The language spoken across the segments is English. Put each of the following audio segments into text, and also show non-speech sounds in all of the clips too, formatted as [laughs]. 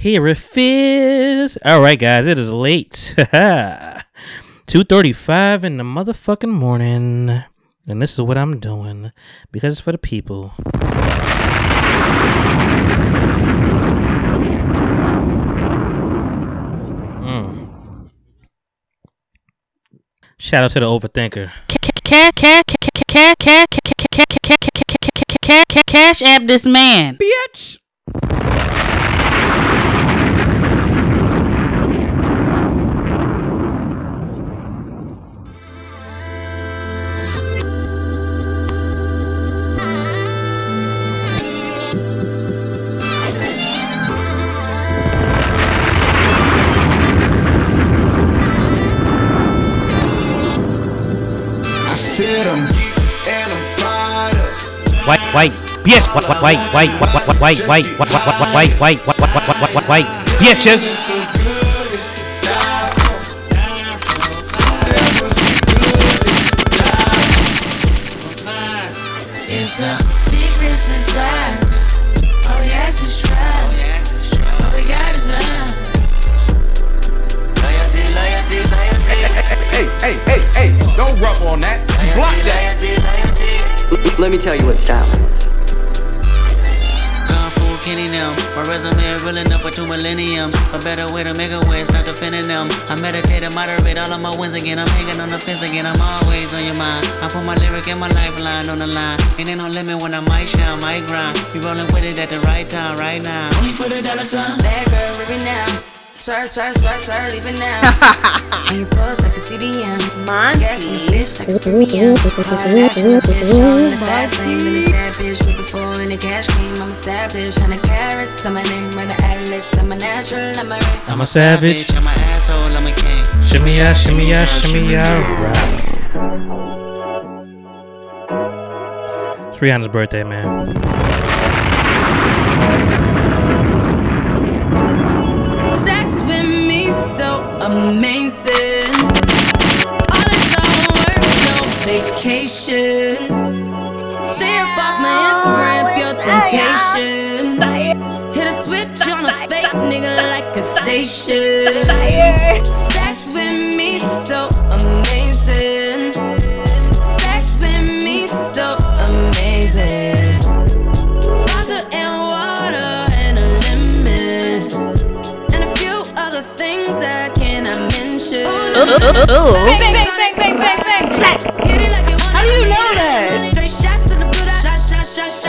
Here it is. All right, guys, it is late. 2.35 in the motherfucking morning. And this is what I'm doing because it's for the people. Mm. Shout out to the overthinker. Cash app this man. Bitch. White, white, bitch, white, white, white, white, white, white, white, white, white, white, white, white, white, white, white, white, white, bitches. So good it's a secret society. Oh, yes, it's right. All we got is love. Loyalty, loyalty, loyalty. Hey, hey, hey, hey, don't rub on that. Block that. Loyalty, loyalty. Let me tell you what styling is. Kung Fu Kenny now. My resume real enough for two millenniums. A better way to make a way, start defending them. I meditate and moderate all of my wins again. I'm hanging on the fence again. I'm always on your mind. I put my lyric and my lifeline on the line. And ain't no limit when I might shine, might grind. We rolling with it at the right time, right now. Only for the dollar sign. Bad girl, ripping now. Swerve, swerve, swerve, swerve, leaving now. [laughs] On your pulse like a CDM. Gas in the bitch like a premium. [laughs] Hard ass in the bitch, on the fast lane. Been a bad bitch with before in the cash game. I'm established. Hundred carats, I'm my name, run the atlas. I'm a natural, I'm a ring. I'm a savage. I'm an asshole, I'm a king. Shimmy ya, shimmy ya, shimmy ya, rock. It's Rihanna's birthday, man. A station. Sex with me so amazing. Sex with me so amazing. Vodka and water and a lemon. And a few other things I cannot mention. Bang, bang, bang, bang, bang, bang, it like you How do you know that? Straight shots to the Buddha. Shot, shot, shot,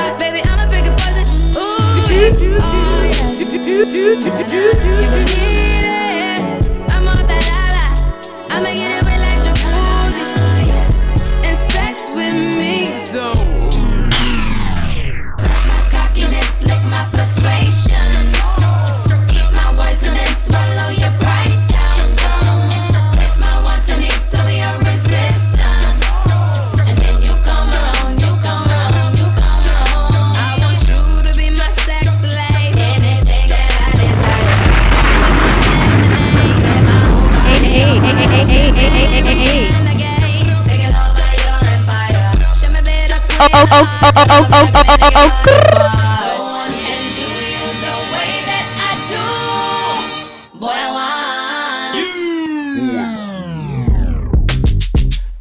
oh, oh, oh, oh, oh, oh, oh.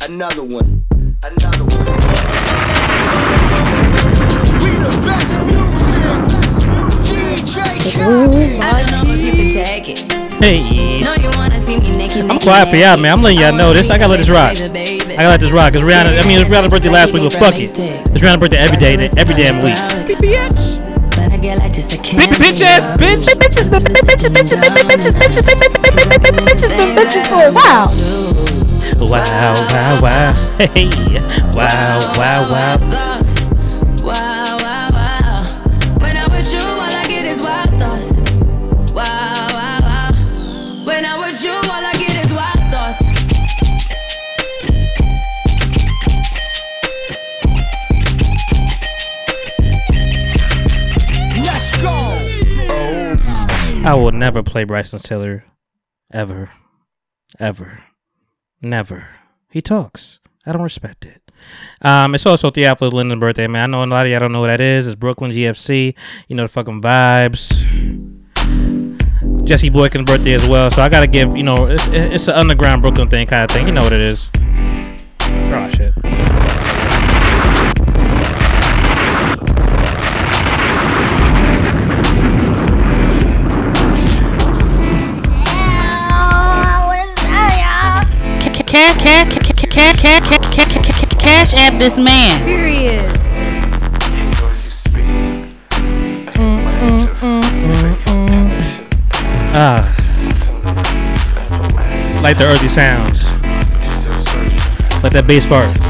Another one, another one. Hey, I'm quiet for y'all, man. I'm letting y'all know this. I gotta let this rock. I gotta let this rock. Cause Rihanna, I mean, it Rihanna's birthday last week, but fuck it. It's Rihanna's birthday every day, every damn week. Bitch. Bitch ass bitch. Bitch, bitches, bitches, bitches, bitches, bitches, bitches, bitches, bitches, bitches, been bitches for a while. Wow, wow, wow. [laughs] Hey. Wow, wow, wow. Wow, I will never play Bryson Tiller. Ever. Ever. Never. He talks. I don't respect it. Um, it's also Theophilus London's birthday, man. I know a lot of y'all don't know what that is. It's Brooklyn GFC. You know the fucking vibes. Jesse Boykins' birthday as well. So I gotta give, you know, it's, it's an underground Brooklyn thing kind of thing. You know what it is. Oh shit. Cash app this man. Period. Ah. Like the earthy sounds. Like that bass part.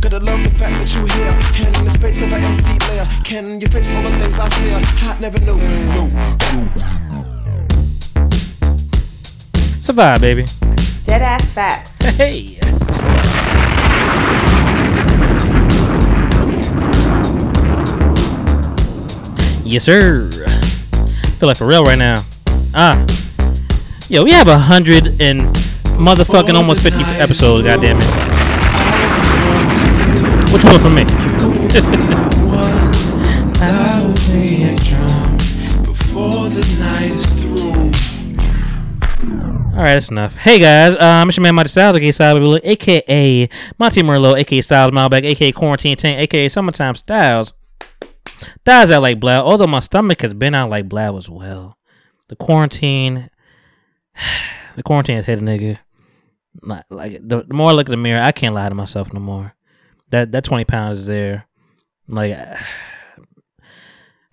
Gotta love the fact that you here In the space of an empty layer Can you face all the things I fear? I never knew Survive, baby. Dead ass facts. [laughs] Hey. Yes, sir. Feel like for real right now. Ah. Yo, we have a hundred and motherfucking almost fifty episodes. Goddamn it. Which one for me? Before the night is through [laughs] All right, that's enough. Hey guys, um, it's your man Monty Styles, aka Styles, aka Monty Merlot, aka Styles Malbec, aka Quarantine Tank, aka Summertime Styles. Styles out like Blab, although my stomach has been out like Blab as well. The quarantine, the quarantine has hit a nigga. Like, like the, the more I look in the mirror, I can't lie to myself no more. That that twenty pounds is there. Like,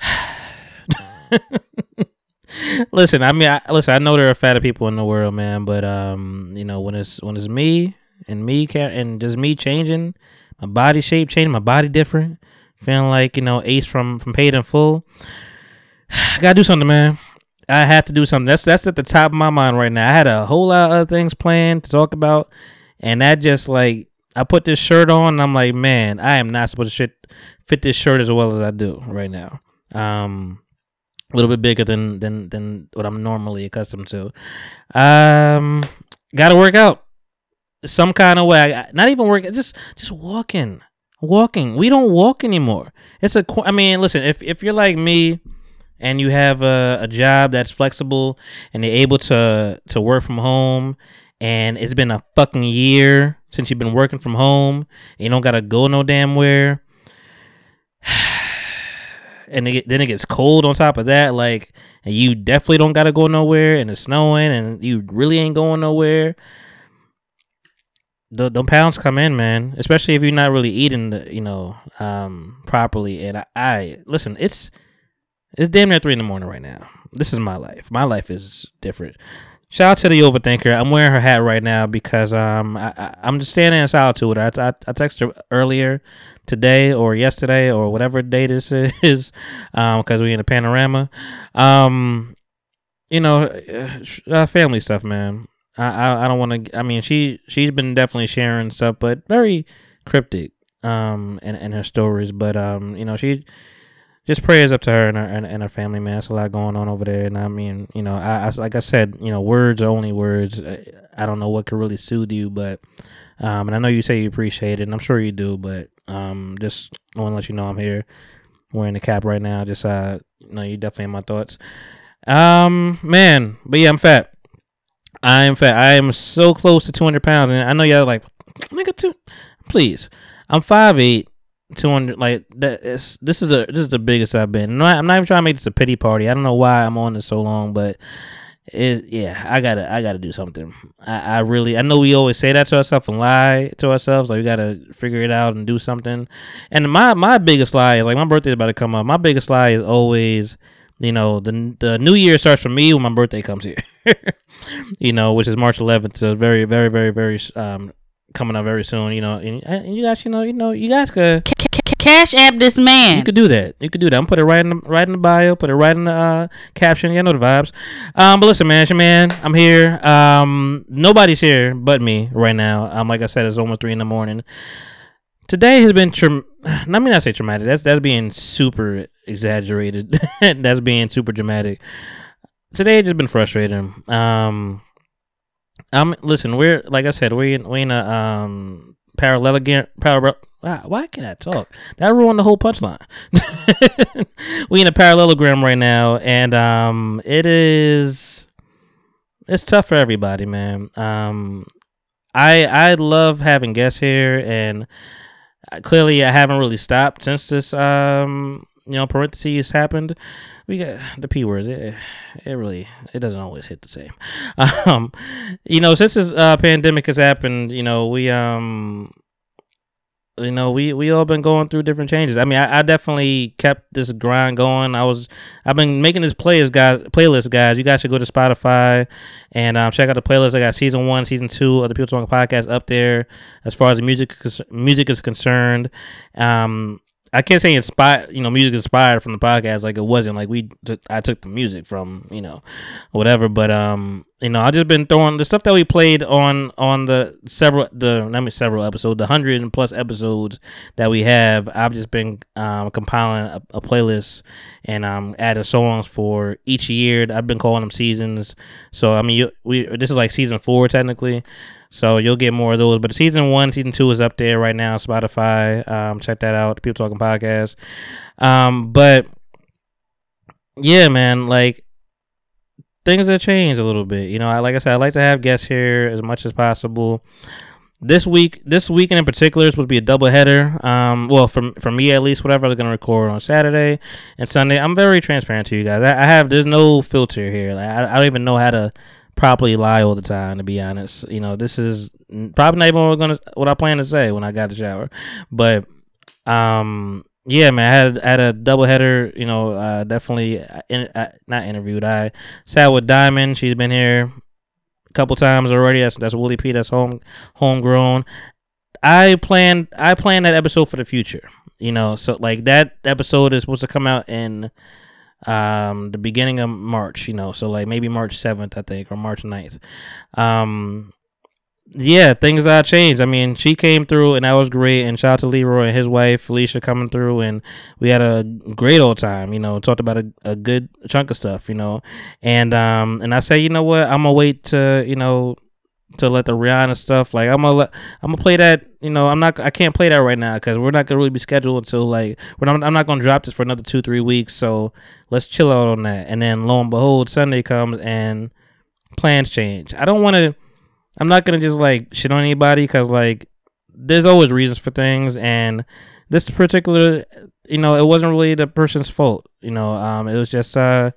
[sighs] listen, I mean, I, listen, I know there are fatter people in the world, man, but um, you know, when it's when it's me and me and just me changing, my body shape changing, my body different, feeling like you know Ace from from Paid in Full. [sighs] I gotta do something, man. I have to do something. That's that's at the top of my mind right now. I had a whole lot of other things planned to talk about, and that just like I put this shirt on, and I'm like, man, I am not supposed to shit, fit this shirt as well as I do right now. Um, a little bit bigger than than than what I'm normally accustomed to. Um, got to work out some kind of way. I, not even work, just just walking, walking. We don't walk anymore. It's a. I mean, listen. If if you're like me, and you have a, a job that's flexible, and you're able to to work from home, and it's been a fucking year since you've been working from home, and you don't gotta go no damn where [sighs] and it, then it gets cold on top of that. Like, and you definitely don't gotta go nowhere, and it's snowing, and you really ain't going nowhere. The the pounds come in, man. Especially if you're not really eating, the, you know, um, properly. And I, I listen. It's it's damn near three in the morning right now. This is my life. My life is different. Shout out to the overthinker. I'm wearing her hat right now because um I, I'm just standing in solitude. I, I I texted her earlier today or yesterday or whatever day this [laughs] is um because we in a panorama. Um, you know, uh, uh, family stuff, man. I I, I don't want to. I mean, she she's been definitely sharing stuff, but very cryptic um in, in her stories. But um, you know, she just prayers up to her and her and, and her family, man. It's a lot going on over there, and I mean, you know, I, I like I said, you know, words are only words. I, I don't know what could really soothe you, but um, and I know you say you appreciate it, and I'm sure you do, but um, just want to let you know I'm here wearing the cap right now. Just uh, you know, you definitely in my thoughts. Um, man, but yeah, I'm fat. I am fat. I am so close to 200 pounds, and I know y'all like, nigga, two. Please, I'm five eight. 200 like that is this is the this is the biggest I've been. I'm not, I'm not even trying to make this a pity party. I don't know why I'm on this so long, but it yeah, I gotta I gotta do something. I, I really I know we always say that to ourselves and lie to ourselves. Like we gotta figure it out and do something. And my my biggest lie is like my birthday's about to come up. My biggest lie is always you know the the new year starts for me when my birthday comes here. [laughs] you know, which is March 11th. So very very very very um coming up very soon. You know, and, and you guys, you know, you know, you guys could Cash app this man. you could do that. You could do that. I'm put it right in the right in the bio. Put it right in the uh, caption. You know the vibes. Um, but listen, man, it's your man. I'm here. Um, nobody's here but me right now. Um, like I said, it's almost three in the morning. Today has been tra- [sighs] let me not say traumatic. That's that's being super exaggerated. [laughs] that's being super dramatic. Today has just been frustrating. Um, I'm listen. We're like I said, we in, we in a um parallelogram. Parallel. Wow, why can't I talk? That ruined the whole punchline. [laughs] we in a parallelogram right now, and um, it is it's tough for everybody, man. Um, I I love having guests here, and uh, clearly I haven't really stopped since this um you know parentheses happened. We got the p words. It, it really it doesn't always hit the same. [laughs] Um, you know since this uh, pandemic has happened, you know we um you know we we all been going through different changes i mean I, I definitely kept this grind going i was i've been making this playlist guys playlist guys you guys should go to spotify and um, check out the playlist i got season one season two of the people talking podcast up there as far as the music music is concerned um I can't say inspired, you know, music inspired from the podcast. Like it wasn't like we, I took the music from, you know, whatever. But um, you know, I just been throwing the stuff that we played on on the several the I me several episodes, the hundred and plus episodes that we have. I've just been um compiling a, a playlist and um adding songs for each year. I've been calling them seasons. So I mean, you, we this is like season four technically. So you'll get more of those. But season one, season two is up there right now. Spotify. Um, check that out. People Talking Podcast. Um, but yeah, man, like things have changed a little bit. You know, I like I said, I like to have guests here as much as possible. This week, this weekend in particular, is supposed to be a double header. Um, well, for for me at least, whatever I was gonna record on Saturday and Sunday. I'm very transparent to you guys. I, I have there's no filter here. Like I, I don't even know how to properly lie all the time. To be honest, you know, this is probably not even what, gonna what I plan to say when I got the shower. But um, yeah, man, I had I had a double header. You know, uh, definitely uh, in, uh, not interviewed. I sat with Diamond. She's been here a couple times already. That's that's Willie P. That's home homegrown. I planned I planned that episode for the future. You know, so like that episode is supposed to come out in um the beginning of March, you know, so like maybe March 7th, I think, or March 9th. Um yeah, things have changed. I mean, she came through and that was great. And shout out to Leroy and his wife Felicia coming through, and we had a great old time. You know, talked about a, a good chunk of stuff. You know, and um and I say, you know what, I'm gonna wait to you know to let the Rihanna stuff like I'm gonna let, I'm gonna play that. You know, I'm not I can't play that right now because we're not gonna really be scheduled until like we're not, I'm not gonna drop this for another two three weeks. So let's chill out on that. And then lo and behold, Sunday comes and plans change. I don't want to. I'm not gonna just like shit on anybody because like there's always reasons for things, and this particular, you know, it wasn't really the person's fault. You know, um, it was just uh,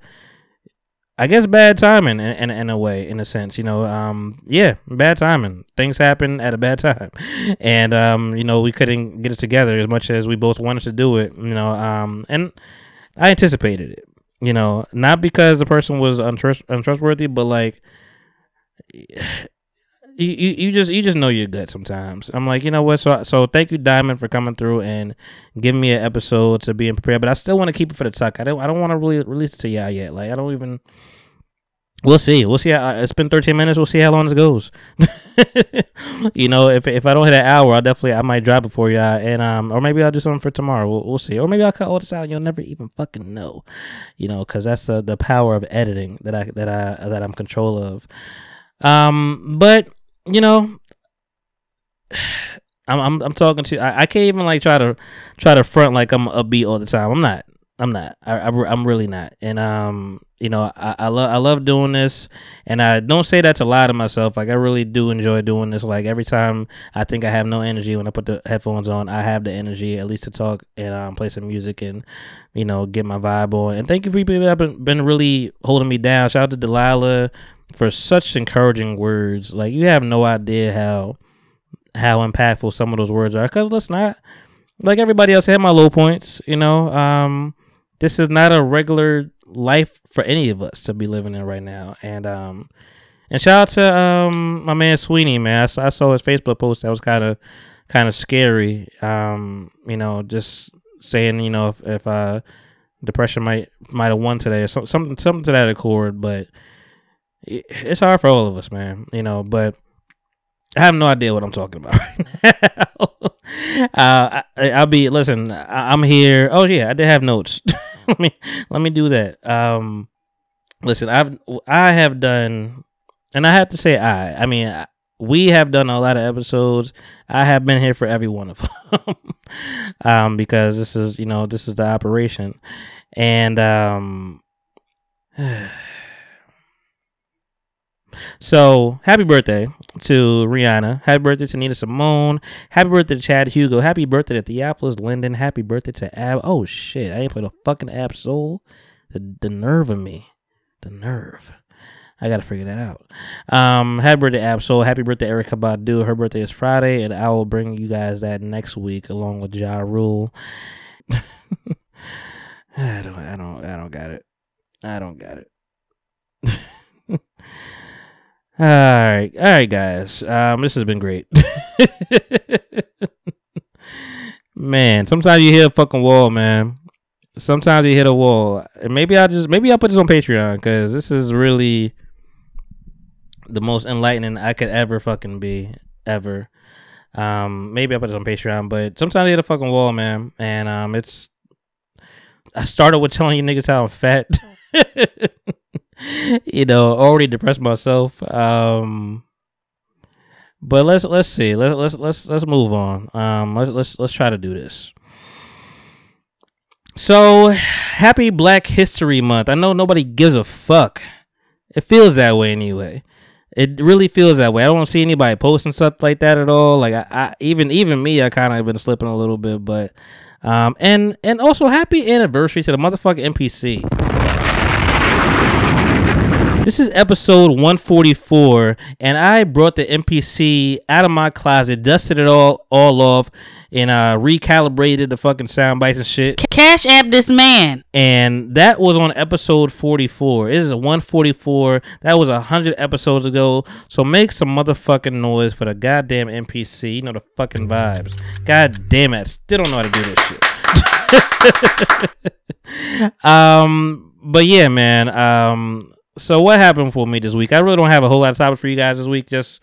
I guess bad timing in, in in a way, in a sense. You know, um, yeah, bad timing. Things happen at a bad time, [laughs] and um, you know, we couldn't get it together as much as we both wanted to do it. You know, um, and I anticipated it. You know, not because the person was untrust- untrustworthy, but like you, you you just you just know your gut sometimes. I'm like, you know what? So so thank you, Diamond, for coming through and giving me an episode to being prepared. But I still want to keep it for the tuck. I don't I don't want to really release it to y'all yet. Like I don't even. We'll see. We'll see. How, it's been 13 minutes. We'll see how long this goes. [laughs] you know, if if I don't hit an hour, I definitely I might drop it for y'all, and um, or maybe I'll do something for tomorrow. We'll, we'll see. Or maybe I'll cut all this out. and You'll never even fucking know. You know, because that's the the power of editing that I that I that I'm control of. Um, but you know, [sighs] I'm I'm I'm talking to I, I can't even like try to try to front like I'm upbeat all the time. I'm not. I'm not. I, I am really not. And um, you know, I I love I love doing this, and I don't say that to lie to myself. Like I really do enjoy doing this. Like every time I think I have no energy when I put the headphones on, I have the energy at least to talk and um play some music and you know get my vibe on. And thank you for people that have been, been really holding me down. Shout out to Delilah for such encouraging words. Like you have no idea how how impactful some of those words are. Cause let's not like everybody else I had my low points. You know, um, this is not a regular life for any of us to be living in right now, and um, And shout out to um my man Sweeney, man. I saw his Facebook post that was kind of kind of scary. Um, you know, just saying, you know, if if uh depression might might have won today or some, something something to that accord, but it's hard for all of us, man. You know, but I have no idea what I'm talking about [laughs] right now. uh, I, I'll be listen. I, I'm here. Oh yeah, I did have notes. [laughs] let me let me do that. Um, listen, I've I have done, and I have to say I. I mean, we have done a lot of episodes. I have been here for every one of [laughs] them, um, because this is you know this is the operation, and um. [sighs] So happy birthday to Rihanna. Happy birthday to Nina Simone. Happy birthday to Chad Hugo. Happy birthday to Theophilus London. Happy birthday to Ab. Oh shit! I ain't played a fucking Ab Soul. The the nerve of me, the nerve. I gotta figure that out. Um, happy birthday, Ab Soul. Happy birthday, Erykah Badu. Her birthday is Friday, and I will bring you guys that next week along with Ja Rule. [laughs] I don't, I don't, I don't got it. I don't got it. [laughs] All right, all right, guys. Um, this has been great. [laughs] man, sometimes you hit a fucking wall, man. Sometimes you hit a wall. And maybe I'll just maybe I'll put this on Patreon because this is really the most enlightening I could ever fucking be ever. Um, maybe I'll put this on Patreon, but sometimes you hit a fucking wall, man. And um, it's I started with telling you niggas how I'm fat. [laughs] [laughs] you know, already depressed myself. Um, but let's let's see. Let's let's let's let's move on. Um, let's let's let's try to do this. So, happy Black History Month. I know nobody gives a fuck. It feels that way anyway. It really feels that way. I don't see anybody posting stuff like that at all. Like I, I even even me, I kind of been slipping a little bit, but um, and and also happy anniversary to the motherfucking MPC. This is episode 144, and I brought the MPC out of my closet, dusted it all all off, and uh, recalibrated the fucking sound bites and shit. Cash app this man. And that was on episode 44. It is a 144. That was a hundred episodes ago. So make some motherfucking noise for the goddamn MPC. You know the fucking vibes. God damn it! I still don't know how to do this shit. [laughs] um, but yeah, man. Um, so what happened for me this week? I really don't have a whole lot of topics for you guys this week. Just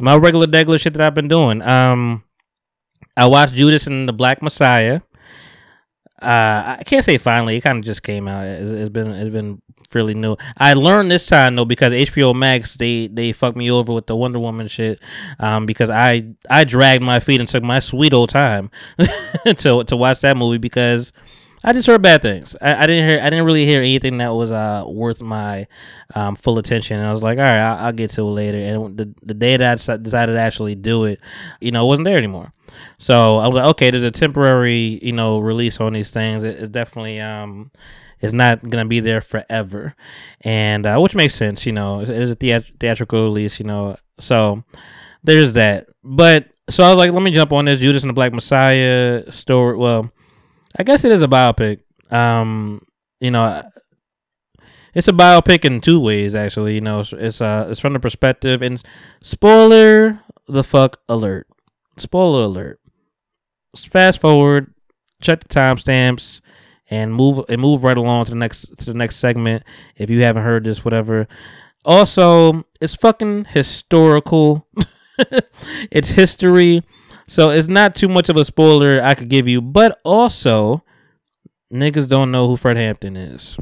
my regular degular shit that I've been doing. Um, I watched Judas and the Black Messiah. Uh, I can't say finally. It kind of just came out. It's, it's been it's been fairly new. I learned this time though because HBO Max they they fucked me over with the Wonder Woman shit. Um, because I I dragged my feet and took my sweet old time [laughs] to to watch that movie because I just heard bad things. I, I didn't hear. I didn't really hear anything that was uh worth my um full attention. And I was like, all right, I'll, I'll get to it later. And the the day that I decided to actually do it, you know, it wasn't there anymore. So I was like, okay, there's a temporary, you know, release on these things. It, it's definitely um, it's not gonna be there forever, and uh, which makes sense. You know, it is a theat- theatrical release. You know, so there's that. But so I was like, let me jump on this Judas and the Black Messiah story. Well, I guess it is a biopic. Um, you know, it's a biopic in two ways actually. You know, it's, it's uh it's from the perspective and spoiler the fuck alert. Spoiler alert. Fast forward, check the timestamps, and move and move right along to the next to the next segment. If you haven't heard this, whatever. Also, it's fucking historical. [laughs] it's history. So it's not too much of a spoiler I could give you, but also niggas don't know who Fred Hampton is.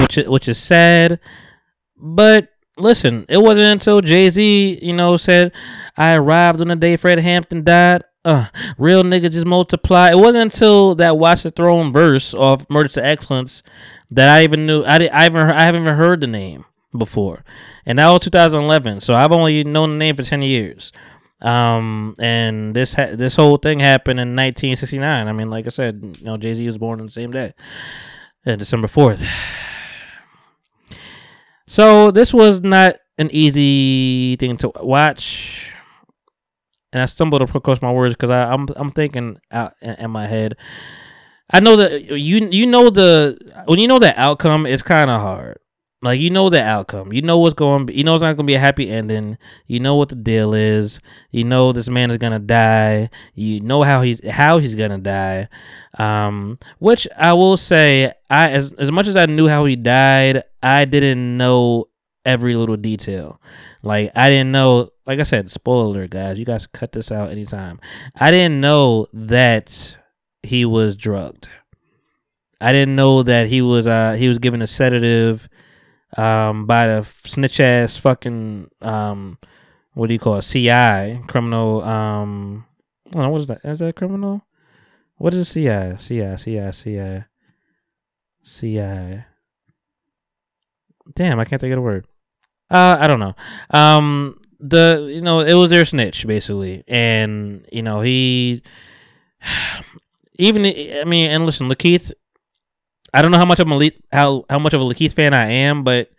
Which which is sad, but listen, it wasn't until Jay-Z, you know, said I arrived on the day Fred Hampton died. Uh, real nigga just multiply. It wasn't until that Watch the Throne verse of Murder to Excellence that I even knew I did, I even I haven't even heard the name before, and that was 2011. So I've only known the name for 10 years. Um, and this ha- this whole thing happened in 1969. I mean, like I said, you know, Jay Z was born on the same day, uh, December 4th. [sighs] So this was not an easy thing to watch, and I stumbled across my words because I'm I'm thinking out in, in my head. I know that you you know the when you know the outcome, it's kind of hard. Like you know the outcome. You know what's going. You know it's not going to be a happy ending. You know what the deal is. You know this man is going to die. You know how he's how he's going to die. Um, which I will say, I as as much as I knew how he died, I didn't know every little detail. Like I didn't know. Like I said, spoiler guys. You guys cut this out anytime. I didn't know that he was drugged. I didn't know that he was uh he was given a sedative um by the snitch ass fucking um what do you call it? CI criminal um I don't what is that? Is that criminal? What is a CI CI CI CI CI damn I can't think of the word. Uh I don't know. Um the you know it was their snitch basically. And you know he [sighs] even I mean and listen Lakeith I don't know how much of a how how much of a Lakeith fan I am, but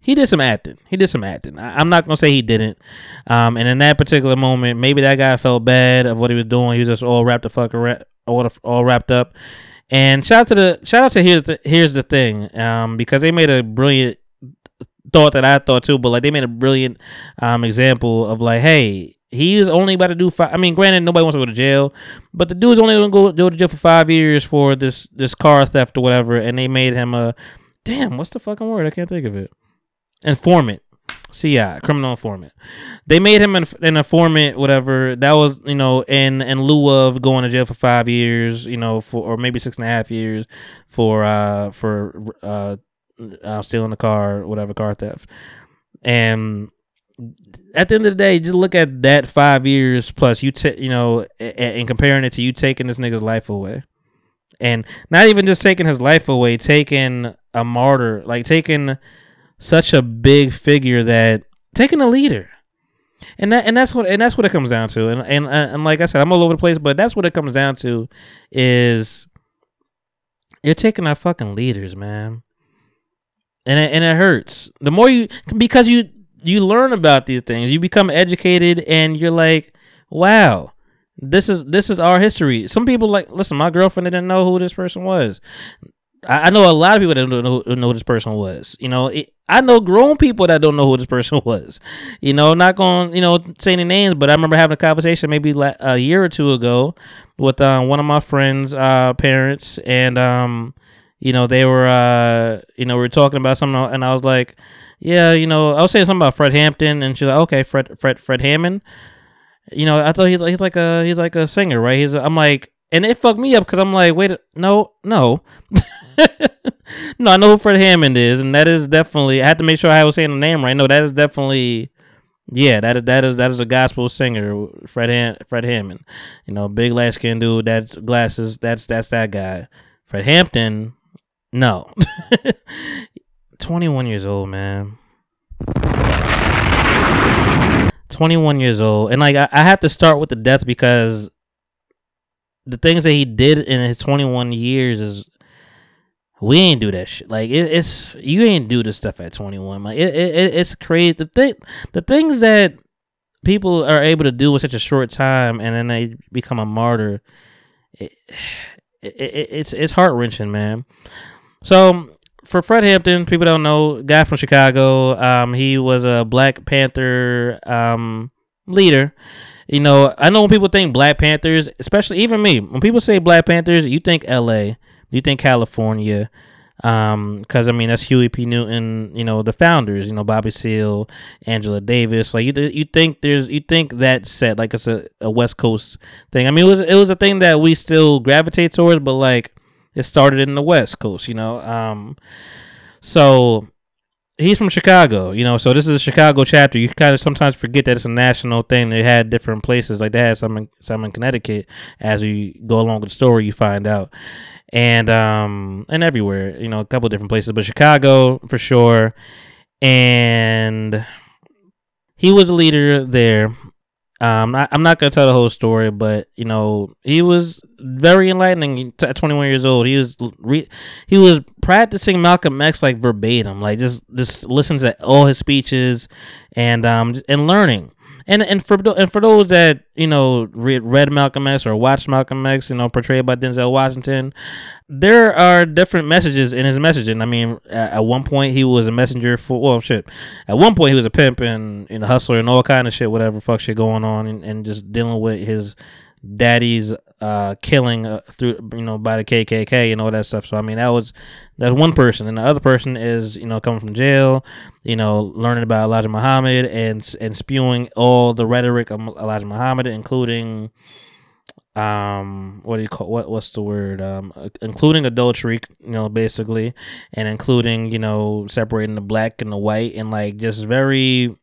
he did some acting. He did some acting. I, am not gonna say he didn't. Um, and in that particular moment, maybe that guy felt bad of what he was doing. He was just all wrapped the fuck all all wrapped up. And shout out to the shout out to here's the, here's the thing, um, because they made a brilliant thought that I thought too, but like they made a brilliant um example of like, hey, He's only about to do five. I mean, granted, nobody wants to go to jail, but the dude's only going to go go to jail for five years for this this car theft or whatever. And they made him a damn. What's the fucking word? I can't think of it. Informant. CI, criminal informant. They made him an, an informant, whatever. That was, you know, in in lieu of going to jail for five years, you know, for or maybe six and a half years for uh for uh, uh stealing the car, whatever car theft. And at the end of the day, just look at that five years plus you, t- you know, and comparing it to you taking this nigga's life away, and not even just taking his life away, taking a martyr, like taking such a big figure that taking a leader, and that and that's what and that's what it comes down to, and and and like I said, I'm all over the place, but that's what it comes down to, is you're taking our fucking leaders, man. And it, and it hurts. The more you because you you learn about these things. You become educated, and you're like, wow, this is this is our history. Some people like listen. My girlfriend didn't know who this person was. I, I know a lot of people that don't know, who this person was. You know, it, I know grown people that don't know who this person [laughs] was. You know, not going you know say any names, but I remember having a conversation maybe like a year or two ago with um, one of my friends' uh, parents, and um, you know they were uh, you know we were talking about something, and I was like yeah, you know, I was saying something about Fred Hampton, and she's like, okay, Fred, Fred, Fred Hammond. You know, I thought he's like, he's like a he's like a singer, right? He's I'm like, and it fucked me up because I'm like, wait, no, no, [laughs] no, I know who Fred Hammond is, and that is definitely. I had to make sure I was saying the name right. No, that is definitely. Yeah, that is that is that is a gospel singer, Fred Han- Fred Hammond. You know, big light skinned dude, that's glasses. That's that's that guy. Fred Hampton, no. [laughs] 21 years old, man. 21 years old. And like I, I have to start with the death because the things that he did in his 21 years is we ain't do that shit. Like it, it's you ain't do this stuff at 21. Like it, it it's crazy. The thing the things that people are able to do in such a short time and then they become a martyr it, it, it it's it's heart-wrenching, man. So for Fred Hampton, people don't know, guy from Chicago. Um, he was a Black Panther um leader. You know, I know when people think Black Panthers, especially even me, when people say Black Panthers, you think L.A., you think California, um, because I mean that's Huey P. Newton, you know, the founders, you know, Bobby Seale, Angela Davis. Like you, you think there's, you think that set like it's a, a West Coast thing. I mean, it was it was a thing that we still gravitate towards, but like it started in the West Coast, you know. Um, so he's from Chicago, you know. So this is a Chicago chapter. You kind of sometimes forget that it's a national thing. They had different places, like they had some in, some in Connecticut. As we go along with the story, you find out, and um, and everywhere, you know, a couple different places, but Chicago for sure. And he was a leader there. Um, I, am not gonna tell the whole story, but you know, he was very enlightening at 21 years old. He was re- he was practicing Malcolm X like verbatim, like just just listen to all his speeches and um and learning. And and for and for those that you know read, read Malcolm X or watched Malcolm X, you know, portrayed by Denzel Washington, there are different messages in his messaging. I mean, at, at one point he was a messenger for well, shit. At one point he was a pimp and, and a hustler and all kind of shit, whatever fuck shit going on, and, and just dealing with his daddy's uh killing uh, through you know by the KKK and all that stuff. So I mean that was that's one person, and the other person is you know coming from jail, you know learning about Elijah Muhammad and and spewing all the rhetoric of Elijah Muhammad, including um what do you call what what's the word um uh, including adultery you know basically and including you know separating the black and the white and like just very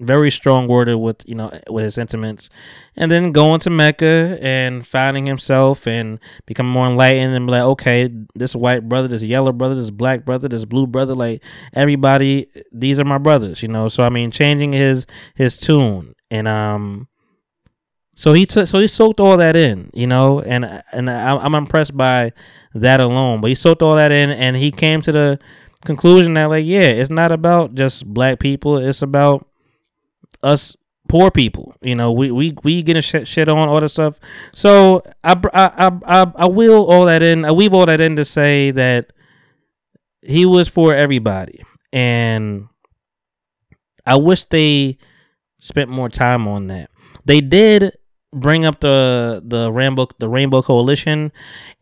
very strong worded with you know with his sentiments and then going to mecca and finding himself and becoming more enlightened and like okay this white brother this yellow brother this black brother this blue brother like everybody these are my brothers you know so i mean changing his his tune and um so he took, so he soaked all that in, you know, and and I- I'm impressed by that alone. But he soaked all that in, and he came to the conclusion that like, yeah, it's not about just black people. It's about us poor people. You know, we we we getting shit, shit on all this stuff. So I I I I, wheel all that in. I weave all that in to say that he was for everybody, and I wish they spent more time on that. They did bring up the the rainbow the rainbow coalition.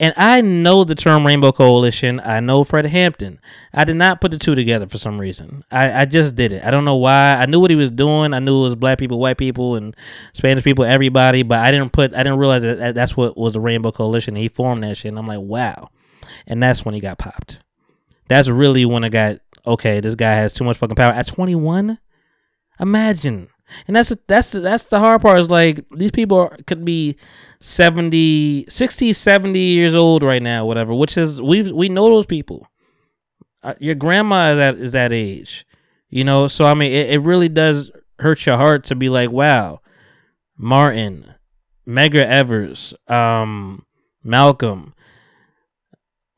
And i know the term rainbow coalition. I know fred hampton. I did not put the two together for some reason. I i just did it. I don't know why. I knew what he was doing. I knew it was black people white people and spanish people everybody but i didn't put i didn't realize that that- that's what was the rainbow coalition. He formed that shit and i'm like wow. And that's when he got popped. That's really when i got okay this guy has too much fucking power. At 21 imagine and that's that's that's the hard part is like these people are, could be 70 60 70 years old right now whatever which is we we know those people. Uh, your grandma is at is that age you know? So i mean it, it really does hurt your heart to be like wow martin Medgar evers um malcolm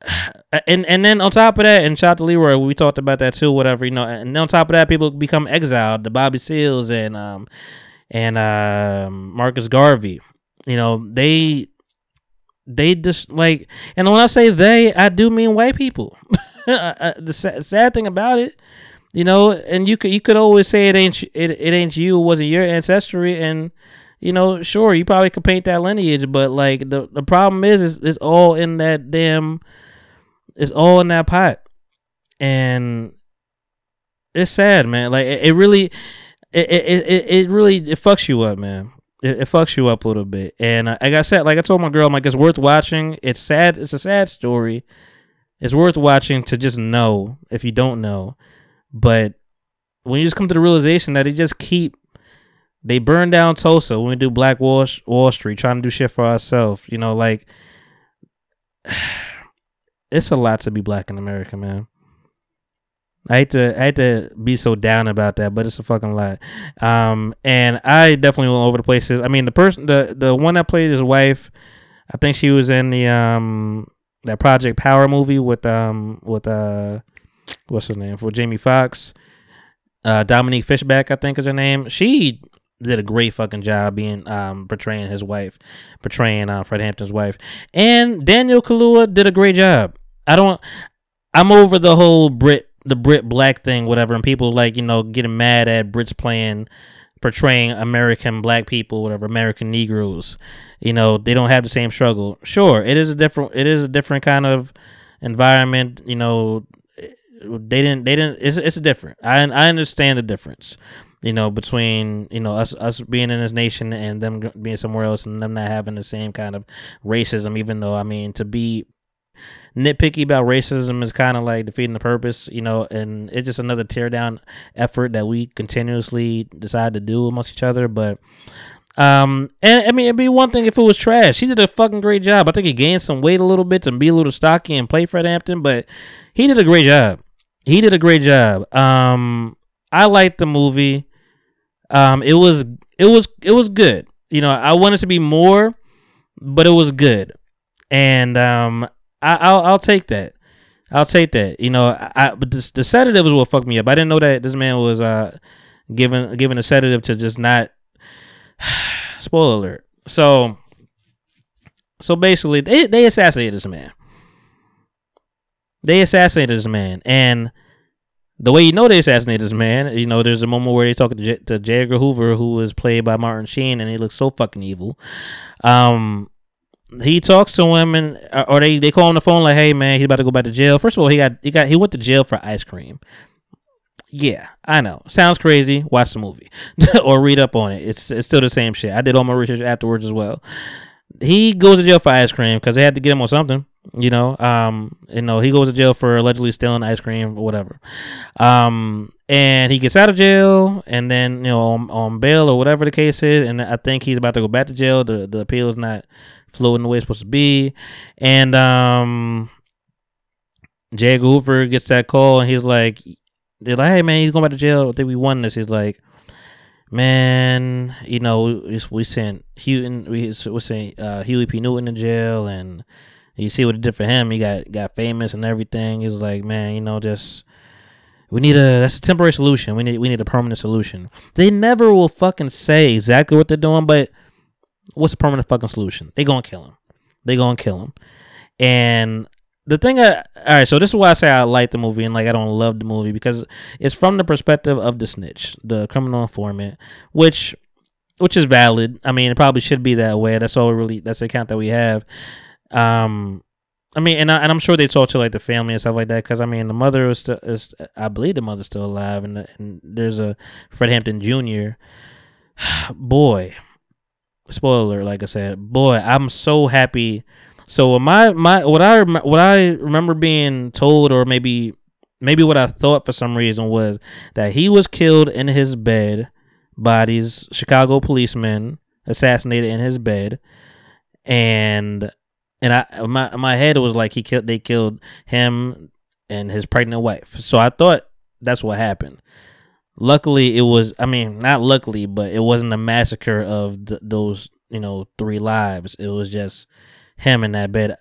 [sighs] and and then on top of that, and shout out to Leroy, we talked about that too. Whatever you know, and on top of that, people become exiled. The Bobby Seales and um and um Marcus Garvey, you know, they they just like, and when I say they, I do mean white people. [laughs] Uh, the sad, sad thing about it, you know, and you could you could always say it ain't it, it ain't you, it wasn't your ancestry, and you know, sure, you probably could paint that lineage, but like the the problem is, is it's all in that damn it's all in that pot. And it's sad man. Like it, it really it, it it it really it fucks you up man. It, it fucks you up a little bit. And uh, like i said like i told my girl i'm like it's worth watching. It's sad it's a sad story. It's worth watching to just know if you don't know. But when you just come to the realization that they just keep they burn down Tulsa when we do Black Wall Wall Street, trying to do shit for ourselves. You know, like [sighs] it's a lot to be black in America, man. I hate to I hate to be so down about that, but it's a fucking lot. Um, and I definitely went over the places. I mean, the person, the the one that played his wife, I think she was in the um that Project Power movie with um with uh what's his name for Jamie Foxx, uh Dominique Fishback, I think is her name. She did a great fucking job being um portraying his wife, portraying uh, Fred Hampton's wife, and Daniel Kaluuya did a great job. I don't. I'm over the whole Brit the Brit black thing, whatever, and people like you know getting mad at Brits playing portraying American black people, whatever, American Negroes. You know, they don't have the same struggle. Sure, it is a different it is a different kind of environment, you know, they didn't they didn't it's it's different. I I understand the difference. You know, between you know us us being in this nation and them being somewhere else and them not having the same kind of racism. Even though I mean to be nitpicky about racism is kind of like defeating the purpose, you know, and it's just another tear down effort that we continuously decide to do amongst each other. But um, and I mean, it'd be one thing if it was trash. He did a fucking great job. I think he gained some weight a little bit to be a little stocky and play Fred Hampton, but he did a great job. He did a great job. Um, I liked the movie. Um, it was it was it was good. You know, I wanted to be more, but it was good, and um, I, I'll I'll take that. I'll take that. You know, I, but the, sedative was what fucked me up. I didn't know that this man was uh given given a sedative to just not [sighs] spoiler alert. So, so basically, they they assassinated this man. They assassinated this man, and the way you know they assassinated this man, you know, there's a moment where they talk to, J- to J. Edgar Hoover, who was played by Martin Sheen, and he looks so fucking evil. Um, he talks to and uh, or they they call on the phone like, "Hey man, he's about to go back to jail." First of all, he got he got he went to jail for ice cream. Yeah, I know. Sounds crazy. Watch the movie [laughs] or read up on it. It's it's still the same shit. I did all my research afterwards as well. He goes to jail for ice cream because they had to get him on something. You know, um, you know, he goes to jail for allegedly stealing ice cream or whatever. Um, and he gets out of jail, and then you know on, on bail or whatever the case is, and I think he's about to go back to jail. The the appeal is not flowing the way it's supposed to be, and um, J. Hoover gets that call, and he's like, they're like, hey man, he's going back to jail. I think we won this. He's like, man, you know, we, we sent Houghton, we we sent uh, Huey P. Newton to jail, and you see what it did for him. He got got famous and everything. He's like, man, you know, just we need a that's a temporary solution. We need we need a permanent solution. They never will fucking say exactly what they're doing, but what's the permanent fucking solution? They gonna kill him. They gonna kill him. And the thing, I, all right. So this is why I say I like the movie and like I don't love the movie because it's from the perspective of the snitch, the criminal informant, which which is valid. I mean, it probably should be that way. That's all really. That's the account that we have. Um, I mean, and I, and I'm sure they talk to like the family and stuff like that because I mean the mother is still is I believe the mother's still alive and, the, and there's a Fred Hampton Jr. [sighs] Boy, spoiler like I said, boy, I'm so happy. So my my what I what I remember being told or maybe maybe what I thought for some reason was that he was killed in his bed by these Chicago policemen, assassinated in his bed, and and I my my head was like he killed they killed him and his pregnant wife. So I thought that's what happened. Luckily, it was. I mean, not luckily, but it wasn't a massacre of th- those you know three lives. It was just him in that bed.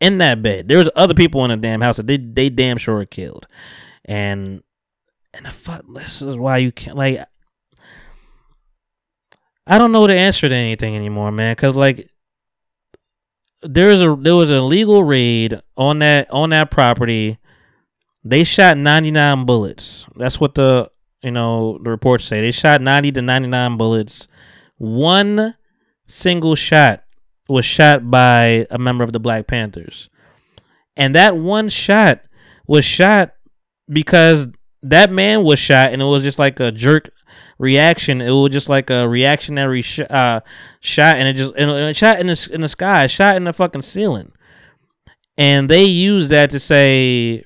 In that bed, there was other people in the damn house that they they damn sure killed, and and the fuck. This is why you can't like. I don't know the answer to anything anymore, man. Cause like there's a there was a legal raid on that on that property. They shot 99 bullets. That's what the you know the reports say. They shot 90 to 99 bullets. One single shot was shot by a member of the Black Panthers. And that one shot was shot because that man was shot and it was just like a jerk reaction. It was just like a reactionary sh- uh, shot, and it just and it shot in the in the sky, shot in the fucking ceiling, and they use that to say,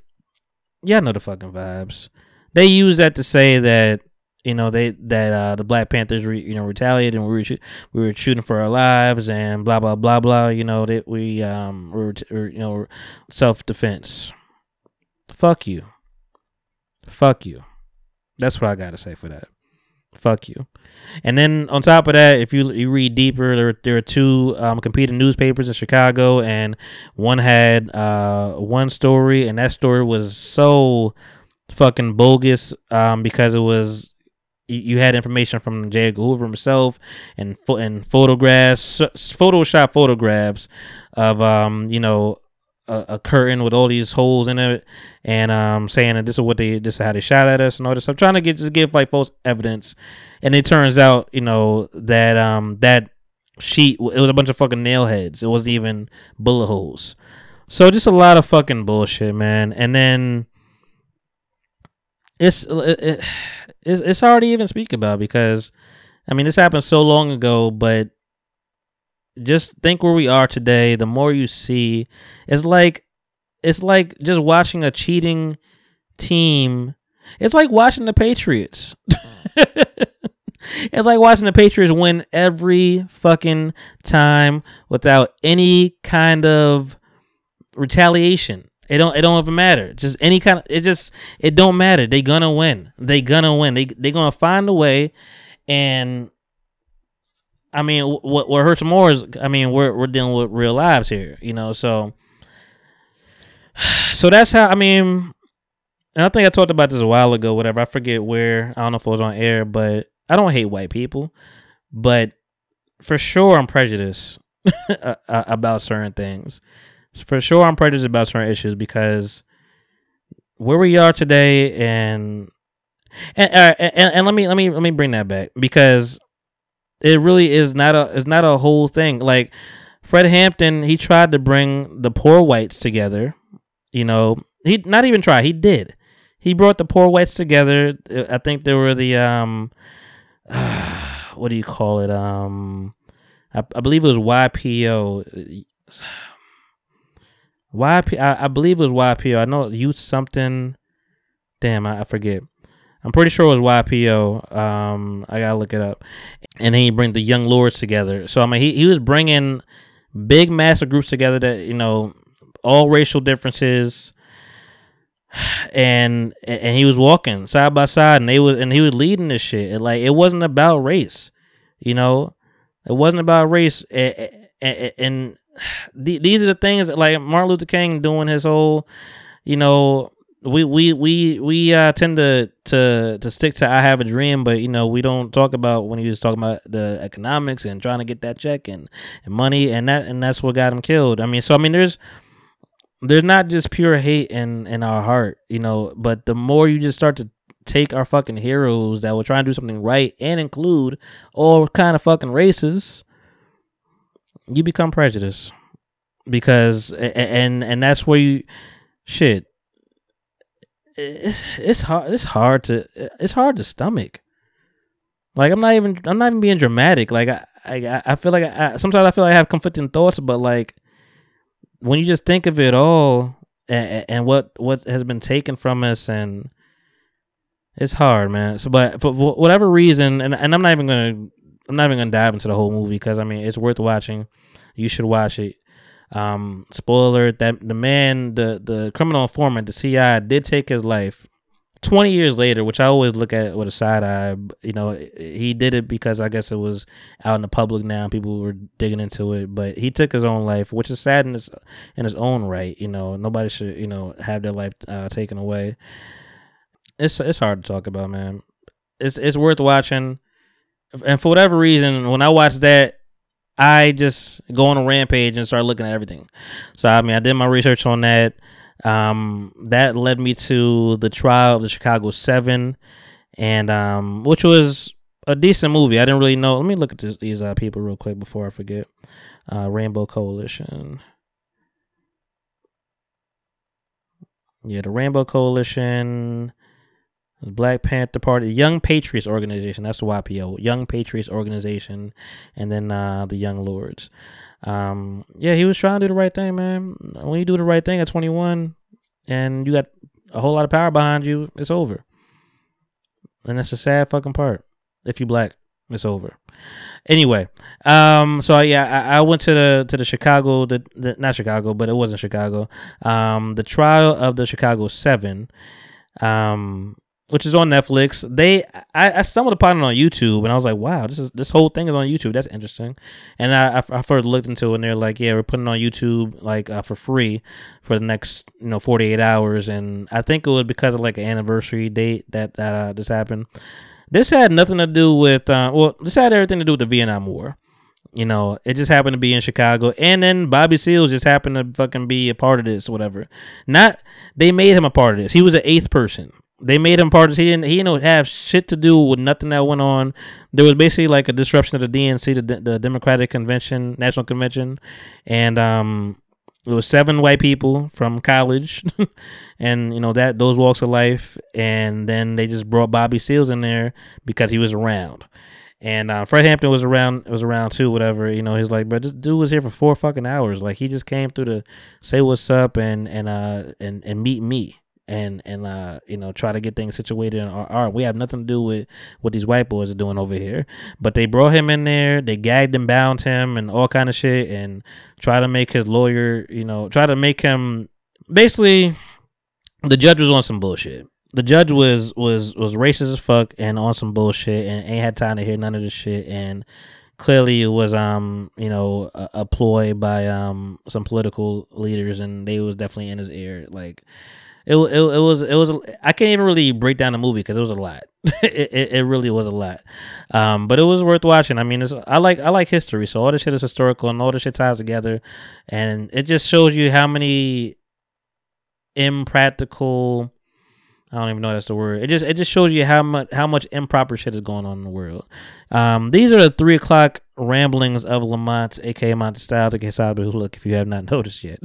yeah, I know the fucking vibes. They use that to say that you know they that uh, the Black Panthers re, you know retaliated and we were we were shooting for our lives and blah blah blah blah. You know that we um were, were you know self defense. Fuck you. Fuck you. That's what I gotta say for that. Fuck you. And then on top of that, if you you read deeper, there there are two um, competing newspapers in Chicago, and one had uh, one story, and that story was so fucking bogus um, because it was you, had information from J. Edgar Hoover himself and pho- and photographs, Photoshop photographs of um you know a, a curtain with all these holes in it, and um saying that this is what they this is how they shot at us and all this. I'm trying to get just give like false evidence, and it turns out you know that um that sheet it was a bunch of fucking nail heads. It wasn't even bullet holes. So just a lot of fucking bullshit, man. And then it's uh, it, it, it's it's hard to even speak about because I mean this happened so long ago, but just think where we are today. The more you see, it's like it's like just watching a cheating team. It's like watching the Patriots. [laughs] it's like watching the Patriots win every fucking time without any kind of retaliation. It don't it don't even matter. Just any kind of it just it don't matter. They gonna win. They gonna win. They they gonna find a way and I mean, what what hurts more is, I mean, we're we're dealing with real lives here, you know. So, [sighs] so that's how. I mean, and I think I talked about this a while ago. Whatever, I forget where. I don't know if it was on air, but I don't hate white people, but for sure I'm prejudiced [laughs] about certain things. For sure I'm prejudiced about certain issues because where we are today and and, uh, and and let me let me let me bring that back because it really is not a it's not a whole thing. Like Fred Hampton, he tried to bring the poor whites together. You know, he not even try He did. He brought the poor whites together. Uh, I think there were the um, [sighs] what do you call it? Um, I, I believe it was YPO. YP, I, I believe it was YPO. I know youth something. Damn, I, I forget. I'm pretty sure it was YPO. Um, I gotta look it up. And then he bring the young lords together. So I mean, he he was bringing big massive groups together that you know all racial differences. [sighs] And and he was walking side by side, and they was and he was leading this shit. And like it wasn't about race, you know, it wasn't about race. And, and, and these are the things that, like Martin Luther King doing his whole, you know, we we we we uh, tend to to to stick to I have a dream, but you know we don't talk about when he was talking about the economics and trying to get that check and, and money and that and that's what got him killed. I mean, so I mean, there's there's not just pure hate in in our heart, you know, but the more you just start to take our fucking heroes that were trying to do something right and include all kind of fucking races, you become prejudiced because and and that's where you shit it's it's hard it's hard to it's hard to stomach. Like I'm not even I'm not even being dramatic. Like I I, I feel like I, sometimes I feel like I have conflicting thoughts, but like when you just think of it all and, and what what has been taken from us and it's hard, man. So, but for whatever reason, and and I'm not even gonna I'm not even gonna dive into the whole movie because I mean it's worth watching. You should watch it. Um, spoiler that the man, the the criminal informant, the CI, did take his life. Twenty years later, which I always look at with a side eye, you know, he did it because I guess it was out in the public now, people were digging into it. But he took his own life, which is sad in his in his own right. You know, nobody should you know have their life uh, taken away. It's it's hard to talk about, man. It's it's worth watching, and for whatever reason, when I watched that, I just go on a rampage and start looking at everything. So I mean, I did my research on that. Um, that led me to the trial of the Chicago Seven, and um, which was a decent movie. I didn't really know. Let me look at this, these uh, people real quick before I forget. Uh, Rainbow Coalition. Yeah, the Rainbow Coalition. Black Panther Party, Young Patriots Organization. That's the YPO, Young Patriots Organization, and then uh, the Young Lords. Um, yeah, he was trying to do the right thing, man. When you do the right thing at 21, and you got a whole lot of power behind you, it's over. And that's a sad fucking part. If you black, it's over. Anyway, um, so yeah, I, I went to the to the Chicago, the, the not Chicago, but it wasn't Chicago. Um, the trial of the Chicago Seven. Um, which is on Netflix. They I, I, stumbled upon it on YouTube and I was like, wow, this is this whole thing is on YouTube. That's interesting. And I I, I looked into it and they're like, yeah, we're putting it on YouTube like uh, for free for the next you know 48 hours. And I think it was because of like an anniversary date that that uh, this happened. This had nothing to do with uh, well, this had everything to do with the Vietnam War. You know, it just happened to be in Chicago, and then Bobby Seales just happened to fucking be a part of this, whatever. Not they made him a part of this. He was an eighth person they made him part of. He didn't. He didn't have shit to do with nothing that went on. There was basically like a disruption of the DNC, the, the Democratic Convention, National Convention, and um, it was seven white people from college, [laughs] and you know that those walks of life, and then they just brought Bobby Seales in there because he was around. And uh, Fred Hampton was around was around too, whatever. You know, he's like, but this dude was here for four fucking hours. Like he just came through to say what's up and and uh and and meet me and and uh you know try to get things situated in our art. We have nothing to do with what these white boys are doing over here. But they brought him in there, they gagged and bound him and all kind of shit and try to make his lawyer, you know, try to make him basically the judge was on some bullshit. The judge was was was racist as fuck and on some bullshit and ain't had time to hear none of this shit and clearly it was um you know a, a ploy by um some political leaders and they was definitely in his ear like it it, it was it was I can't even really break down the movie because it was a lot. [laughs] it, it it really was a lot, um, but it was worth watching. I mean, I like I like history, so all this shit is historical and all this shit ties together, and it just shows you how many impractical. I don't even know that's the word. It just it just shows you how much how much improper shit is going on in the world. Um, these are the three o'clock ramblings of Lamont, aka Monte Style, aka Sabu. Look, if you have not [laughs] noticed yet.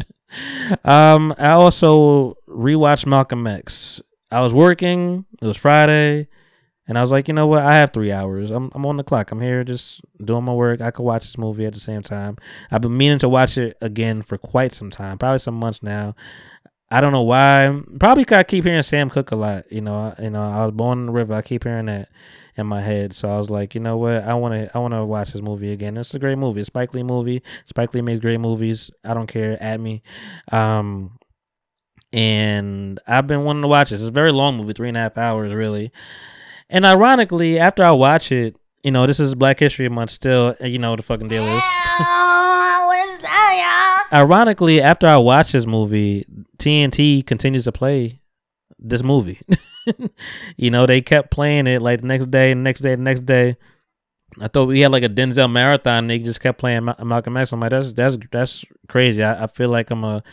Um, I also rewatched Malcolm X. I was working. It was Friday, and I was like, you know what? I have three hours. I'm I'm on the clock. I'm here just doing my work. I could watch this movie at the same time. I've been meaning to watch it again for quite some time, probably some months now. I don't know why. Probably 'cause I keep hearing Sam Cooke a lot. You know, I- you know, I was born in the river. I keep hearing that in my head. So I was like, you know what? I want to, I want to watch this movie again. It's a great movie. Spike Lee movie. Spike Lee makes great movies. I don't care. At me. Um, and I've been wanting to watch this. It's a very long movie, three and a half hours, really. And ironically, after I watch it, you know, this is Black History Month still. You know, the fucking deal is. Ironically, after I watch this movie, TNT continues to play this movie. [laughs] you know, they kept playing it like the next day, the next day, the next day. I thought we had like a Denzel marathon. They just kept playing Ma- Malcolm X. I'm like, that's that's that's crazy. I, I feel like I'm a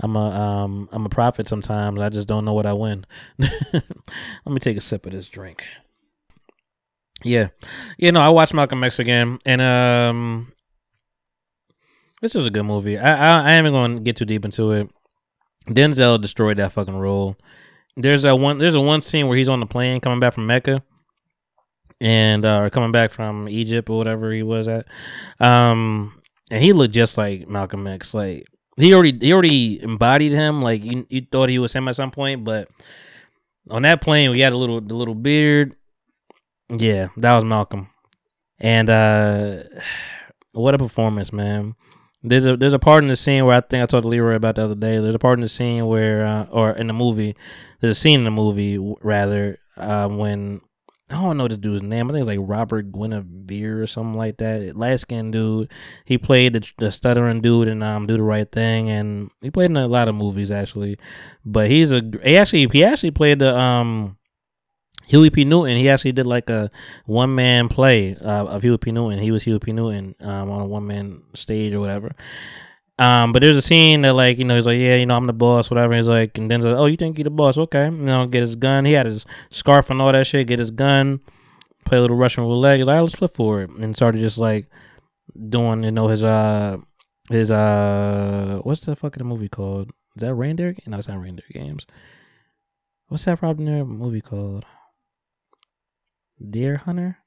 I'm a um I'm a prophet sometimes. I just don't know what I win. [laughs] Let me take a sip of this drink. Yeah, you know, I watched Malcolm X again, and um, this was a good movie. I I, I ain't to get too deep into it. Denzel destroyed that fucking role. There's a one. There's a one scene where he's on the plane coming back from Mecca, and uh, or coming back from Egypt or whatever he was at. Um, and he looked just like Malcolm X. Like he already he already embodied him. Like you you thought he was him at some point, but on that plane we had a little the little beard. Yeah, that was Malcolm. And uh [sighs] what a performance, man. There's a there's a part in the scene where I think I talked to Leroy about the other day. There's a part in the scene where uh, or in the movie, there's a scene in the movie rather uh, when I don't know this dude's name. I think it's like Robert Guinevere or something like that. Skinned dude. He played the, the stuttering dude in um Do the Right Thing, and he played in a lot of movies actually. But he's a he actually he actually played the um Huey P. Newton. He actually did like a one man play uh, of Huey P. Newton. He was Huey P. Newton um, on a one man stage or whatever. Um, but there's a scene that like you know he's like yeah you know I'm the boss whatever. And He's like and then he's like oh you think you're the boss okay you know get his gun. He had his scarf and all that shit. Get his gun. Play a little Russian roulette. He's like right, let's flip for it and started just like doing you know his uh his uh what's the fucking movie called? Is that Reindeer? No, it's not Reindeer Games. What's that Robert De Niro movie called? Deer Hunter.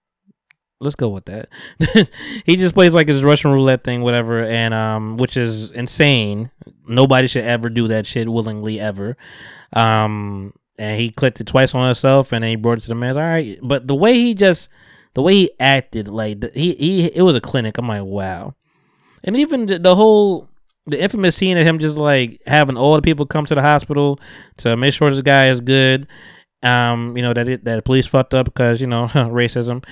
Let's go with that. [laughs] he just plays like his Russian roulette thing, whatever, and um, which is insane. Nobody should ever do that shit willingly ever. Um, and he clicked it twice on himself, and then he brought it to the man. All right, but the way he just, the way he acted, like the, he he, it was a clinic. I'm like, wow. And even the, the whole the infamous scene of him just like having all the people come to the hospital to make sure this guy is good. Um, you know that it, that police fucked up because you know [laughs] racism,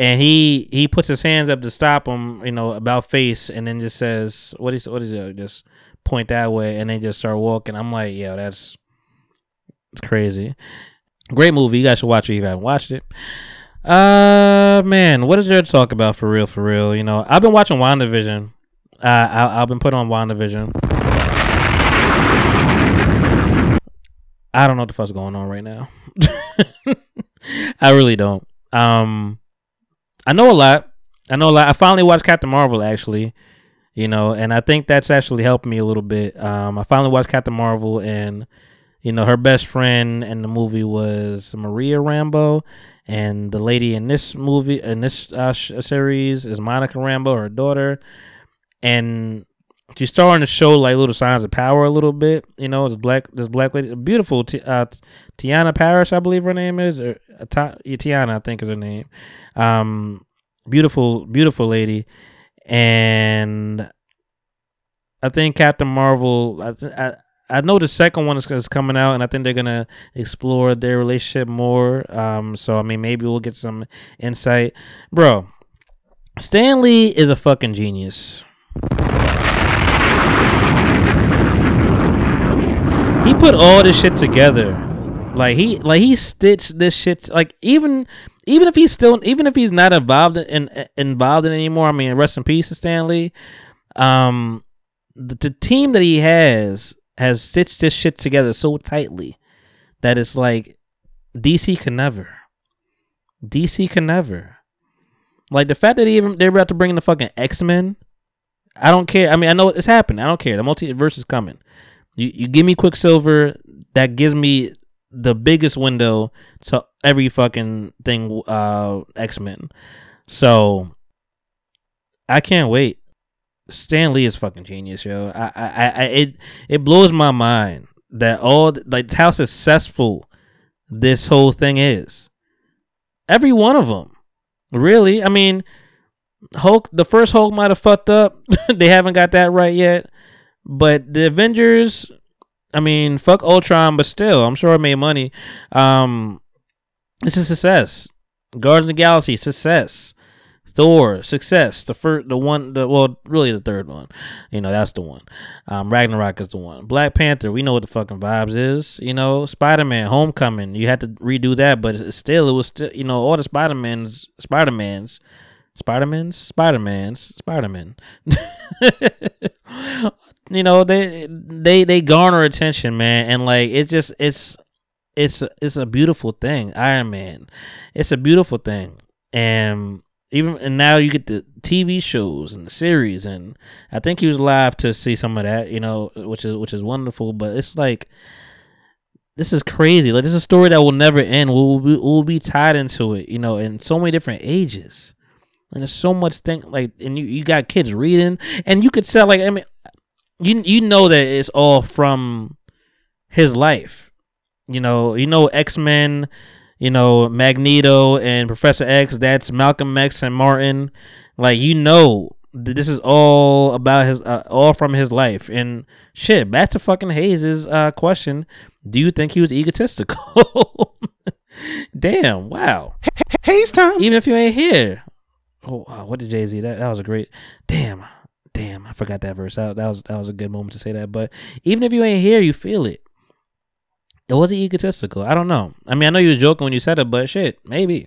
and he he puts his hands up to stop him. You know about face, and then just says what is what is it? Just point that way, and then just start walking. I'm like, yeah, that's it's crazy. Great movie. You guys should watch it if you haven't watched it. Uh, man, what is there to talk about for real? For real, you know, I've been watching WandaVision. Uh, I, I've been put on WandaVision. I don't know what the fuck's going on right now. [laughs] I really don't. Um, I know a lot. I know a lot. I finally watched Captain Marvel actually, you know, and I think that's actually helped me a little bit. Um, I finally watched Captain Marvel, and you know, her best friend in the movie was Maria Rambeau, and the lady in this movie in this uh, series is Monica Rambeau, her daughter, and she's starting to show like little signs of power a little bit. You know, this black this black lady, beautiful Ti- uh, Teyonah Parris, I believe her name is, or uh, Tiana, I think is her name. Um, beautiful, beautiful lady, and I think Captain Marvel. I, I I know the second one is, is coming out, and I think they're gonna explore their relationship more. Um, so I mean, maybe we'll get some insight, bro. Stan Lee is a fucking he put all this shit together. Like he like he stitched this shit like even even if he's still even if he's not involved in, in involved in anymore. I mean, rest in peace to Stan Lee. Um, the, the team that he has has stitched this shit together so tightly that it's like DC can never. DC can never. Like the fact that even they're about to bring in the fucking X Men. I don't care. I mean, I know it's happening. I don't care. The multiverse is coming. You you give me Quicksilver, that gives me the biggest window to every fucking thing uh X Men. So I can't wait. Stan Lee is fucking genius, yo. I, I, I, it, it blows my mind that all like how successful this whole thing is. Every one of them, really. I mean, Hulk. The first Hulk might have fucked up. [laughs] they haven't got that right yet. But the Avengers, I mean, fuck Ultron, but still, I'm sure it made money. Um, it's a success. Guardians of the Galaxy, success. Thor, success. The first, the one, the well, really the third one. You know, that's the one. Um, Ragnarok is the one. Black Panther, we know what the fucking vibes is. You know, Spider Man, Homecoming, you had to redo that, but still, it was still, you know, all the Spider Mans, Spider Mans, Spider Mans, Spider Mans, Spider Man. [laughs] you know, they they they garner attention, man, and like it just it's it's it's a beautiful thing. Iron Man, it's a beautiful thing, and even and now you get the TV shows and the series, and I think he was live to see some of that, you know, which is which is wonderful. But it's like this is crazy. Like this is a story that will never end. We'll be, we'll be tied into it, you know, in so many different ages. And there's so much thing like, and you, you got kids reading, and you could tell like I mean, you you know that it's all from his life. You know, you know X Men you know, Magneto and Professor X, that's Malcolm X and Martin. Like you know, this is all about his, uh, all from his life. And shit, back to fucking Hayes's uh, question: Do you think he was egotistical? [laughs] Damn! Wow. Hayes time. Even if you ain't here. Oh, wow, what did Jay Z? That that was a great. Damn. Damn, I forgot that verse. That, that was that was a good moment to say that. But even if you ain't here, you feel it. It wasn't egotistical. I don't know. I mean, I know you was joking when you said it, but shit, maybe.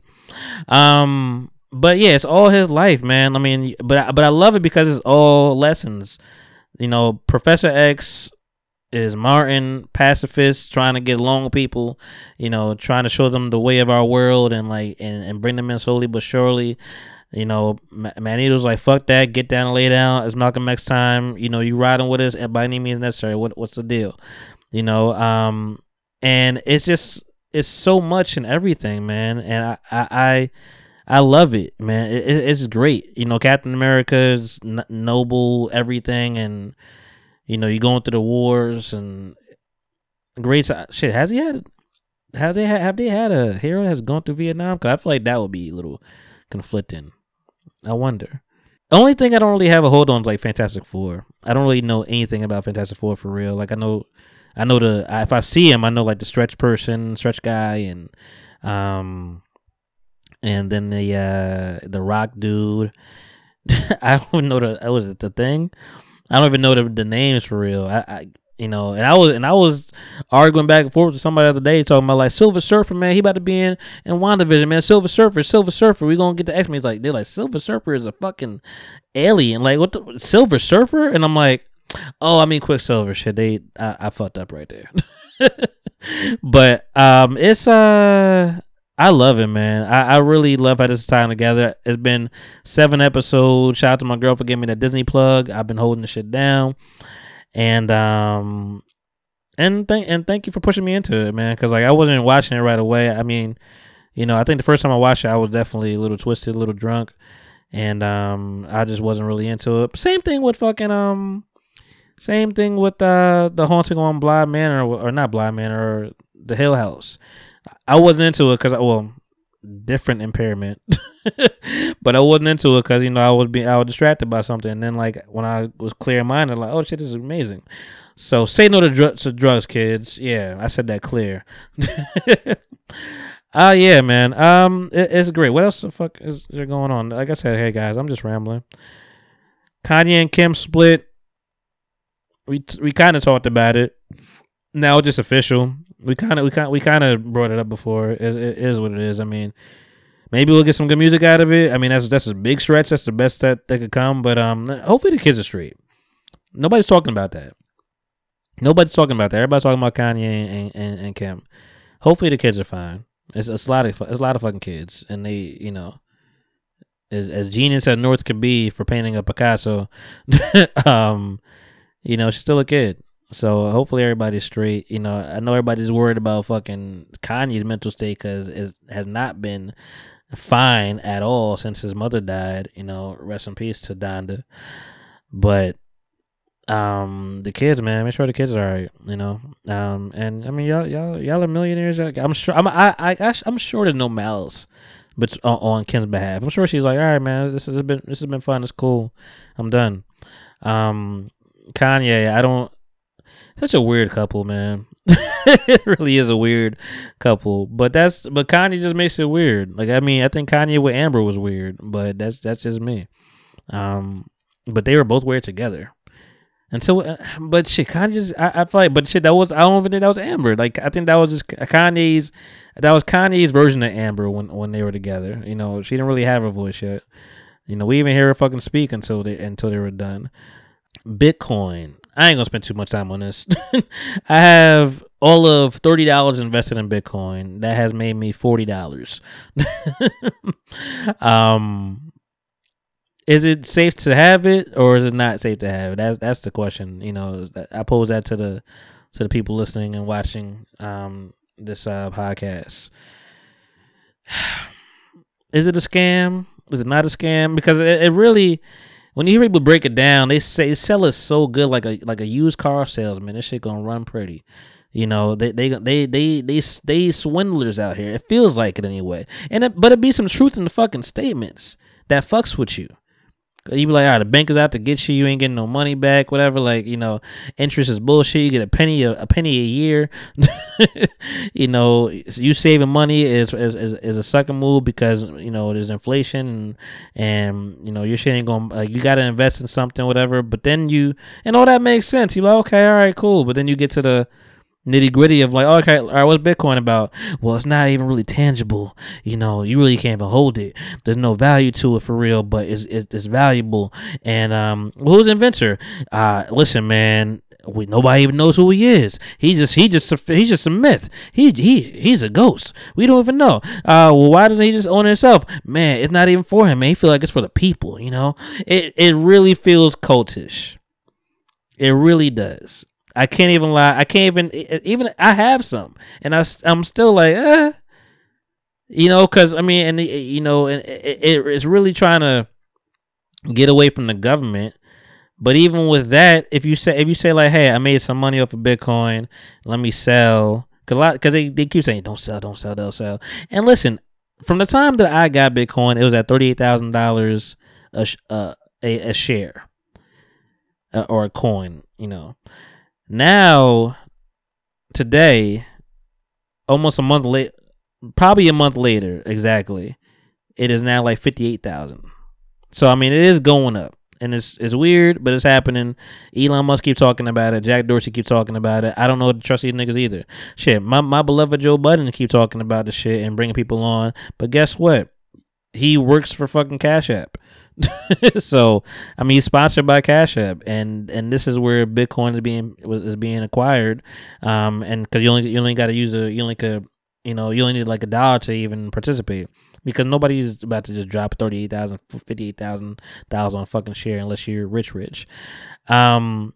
Um, but yeah, it's all his life, man. I mean, but but I love it because it's all lessons. You know, Professor X is Martin, pacifist, trying to get along with people. You know, trying to show them the way of our world and like and, and bring them in slowly but surely. You know, Magneto's like, fuck that, get down and lay down. It's Malcolm X time. You know, you riding with us by any means necessary. What what's the deal? You know, um, and it's just it's so much and everything, man. And I I I, I love it, man. It, it's great. You know, Captain America's n- noble everything, and you know, you going through the wars and great shit. Has he had? Have they have they had a hero that's gone through Vietnam? Cause I feel like that would be a little conflicting. I wonder. The only thing I don't really have a hold on is like Fantastic Four. I don't really know anything about Fantastic Four for real. Like I know I know the if I see him, I know like the stretch person, stretch guy, and um, and then the uh the rock dude. [laughs] I don't know the was it the thing. I don't even know the, the names for real. I, I you know, and I was and I was arguing back and forth with somebody the other day talking about like Silver Surfer, man. He about to be in in WandaVision, man. Silver Surfer, Silver Surfer. We gonna get the X Men. He's like they're like Silver Surfer is a fucking alien. Like what the Silver Surfer? And I'm like, Oh, I mean Quicksilver shit. They I, I fucked up right there. [laughs] but um it's uh I love it, man. I, I really love how this is tying together. It's been seven episodes. Shout out to my girl for giving me that Disney plug. I've been holding the shit down. And um and thank and thank you for pushing me into it, man. Cause like I wasn't watching it right away. I mean, you know, I think the first time I watched it, I was definitely a little twisted, a little drunk, and um, I just wasn't really into it. Same thing with fucking um, same thing with uh, the haunting on Bly Manor, or, or not Bly Manor, or the Hill House. I wasn't into it because, i well, different impairment, [laughs] but I wasn't into it because you know I was being I was distracted by something. And then like when I was clear minded, like oh shit, this is amazing. So say no to, dr- to drugs, kids. Yeah, I said that clear. [laughs] Ah, uh, yeah, man. Um, it, it's great. What else the fuck is there going on? Like I said, hey guys, I'm just rambling. Kanye and Kim split we we kind of talked about it. now it's just official. We kind of we kind we kind of brought it up before. It, it is what it is. I mean, maybe we'll get some good music out of it. I mean, that's that's a big stretch. That's the best that that could come. But um, hopefully the kids are straight. Nobody's talking about that. Nobody's talking about that. Everybody's talking about Kanye and, and, and Kim. Hopefully the kids are fine. It's, it's a lot of it's a lot of fucking kids, and they you know, as as genius as North could be for painting a Picasso, [laughs] um, you know she's still a kid. So hopefully everybody's straight. You know, I know everybody's worried about fucking Kanye's mental state because it has not been fine at all since his mother died. You know, rest in peace to Donda. But um the kids man make sure the kids are all right you know um and i mean y'all y'all y'all are millionaires i'm sure i'm i i i'm sure there's no malice but on, on kim's behalf i'm sure she's like all right man this has been this has been fun it's cool i'm done um kanye i don't such a weird couple man [laughs] it really is a weird couple but that's but kanye just makes it weird like i mean i think kanye with amber was weird but that's that's just me um but they were both weird together until, uh, but shit, just, I, I feel like, but shit, that was, I don't even think that was Amber. Like, I think that was just Kanye's, that was Kanye's version of Amber when, when they were together. You know, she didn't really have a voice yet. You know, we even hear her fucking speak until they, until they were done. Bitcoin. I ain't gonna spend too much time on this. [laughs] I have all of thirty dollars invested in Bitcoin. That has made me forty dollars. [laughs] um, is it safe to have it or is it not safe to have it? That's that's the question. You know, I pose that to the to the people listening and watching um this uh podcast. [sighs] Is it a scam? Is it not a scam? Because it, it really, when you hear people break it down, they say they sell so good, like a like a used car salesman. This shit gonna run pretty. You know, they they they they they they swindlers out here. It feels like it anyway. And it, but it be some truth in the fucking statements that fucks with you. You be like, all right, the bank is out to get you. You ain't getting no money back, whatever. Like, you know, interest is bullshit. You get a penny a, a penny a year. [laughs] you know, you saving money is, is is is a sucker move because you know there's inflation and and you know your shit ain't going. to you got to invest in something, whatever. But then you and all that makes sense. You like, okay, all right, cool. But then you get to the nitty gritty of like, okay, all right, what's Bitcoin about? Well, it's not even really tangible. You know, you really can't even hold it. There's no value to it for real, but it's it's, it's valuable. And um, who's inventor? Uh, listen, man. We nobody even knows who he is. He just he just he's just a myth. He he he's a ghost. We don't even know. Uh, well, why doesn't he just own himself? Man, it's not even for him. Man, he feel like it's for the people. You know, it it really feels cultish. It really does. I can't even lie. I can't even even I have some, and I I'm still like, eh. you know, because I mean, and you know, and it, it, it's really trying to get away from the government. But even with that, if you say if you say like, hey, I made some money off of Bitcoin, let me sell, cause cause they, they keep saying don't sell, don't sell, don't sell. And listen, from the time that I got Bitcoin, it was at thirty eight thousand dollars a uh, a a share uh, or a coin, you know. Now, today, almost a month late, probably a month later, exactly, it is now like fifty eight thousand. So I mean, it is going up, and it's it's weird, but it's happening. Elon Musk keep talking about it. Jack Dorsey keep talking about it. I don't know to trust these niggas either. Shit, my my beloved Joe Budden keep talking about the shit and bringing people on, but guess what? He works for fucking Cash App. [laughs] so I mean, he's sponsored by Cash App, and and this is where Bitcoin is being is being acquired. Um, and because you only you only got to use a you only could you know you only need like a dollar to even participate because nobody's about to just drop thirty eight thousand, fifty eight thousand dollars on a fucking share unless you're rich, rich. Um,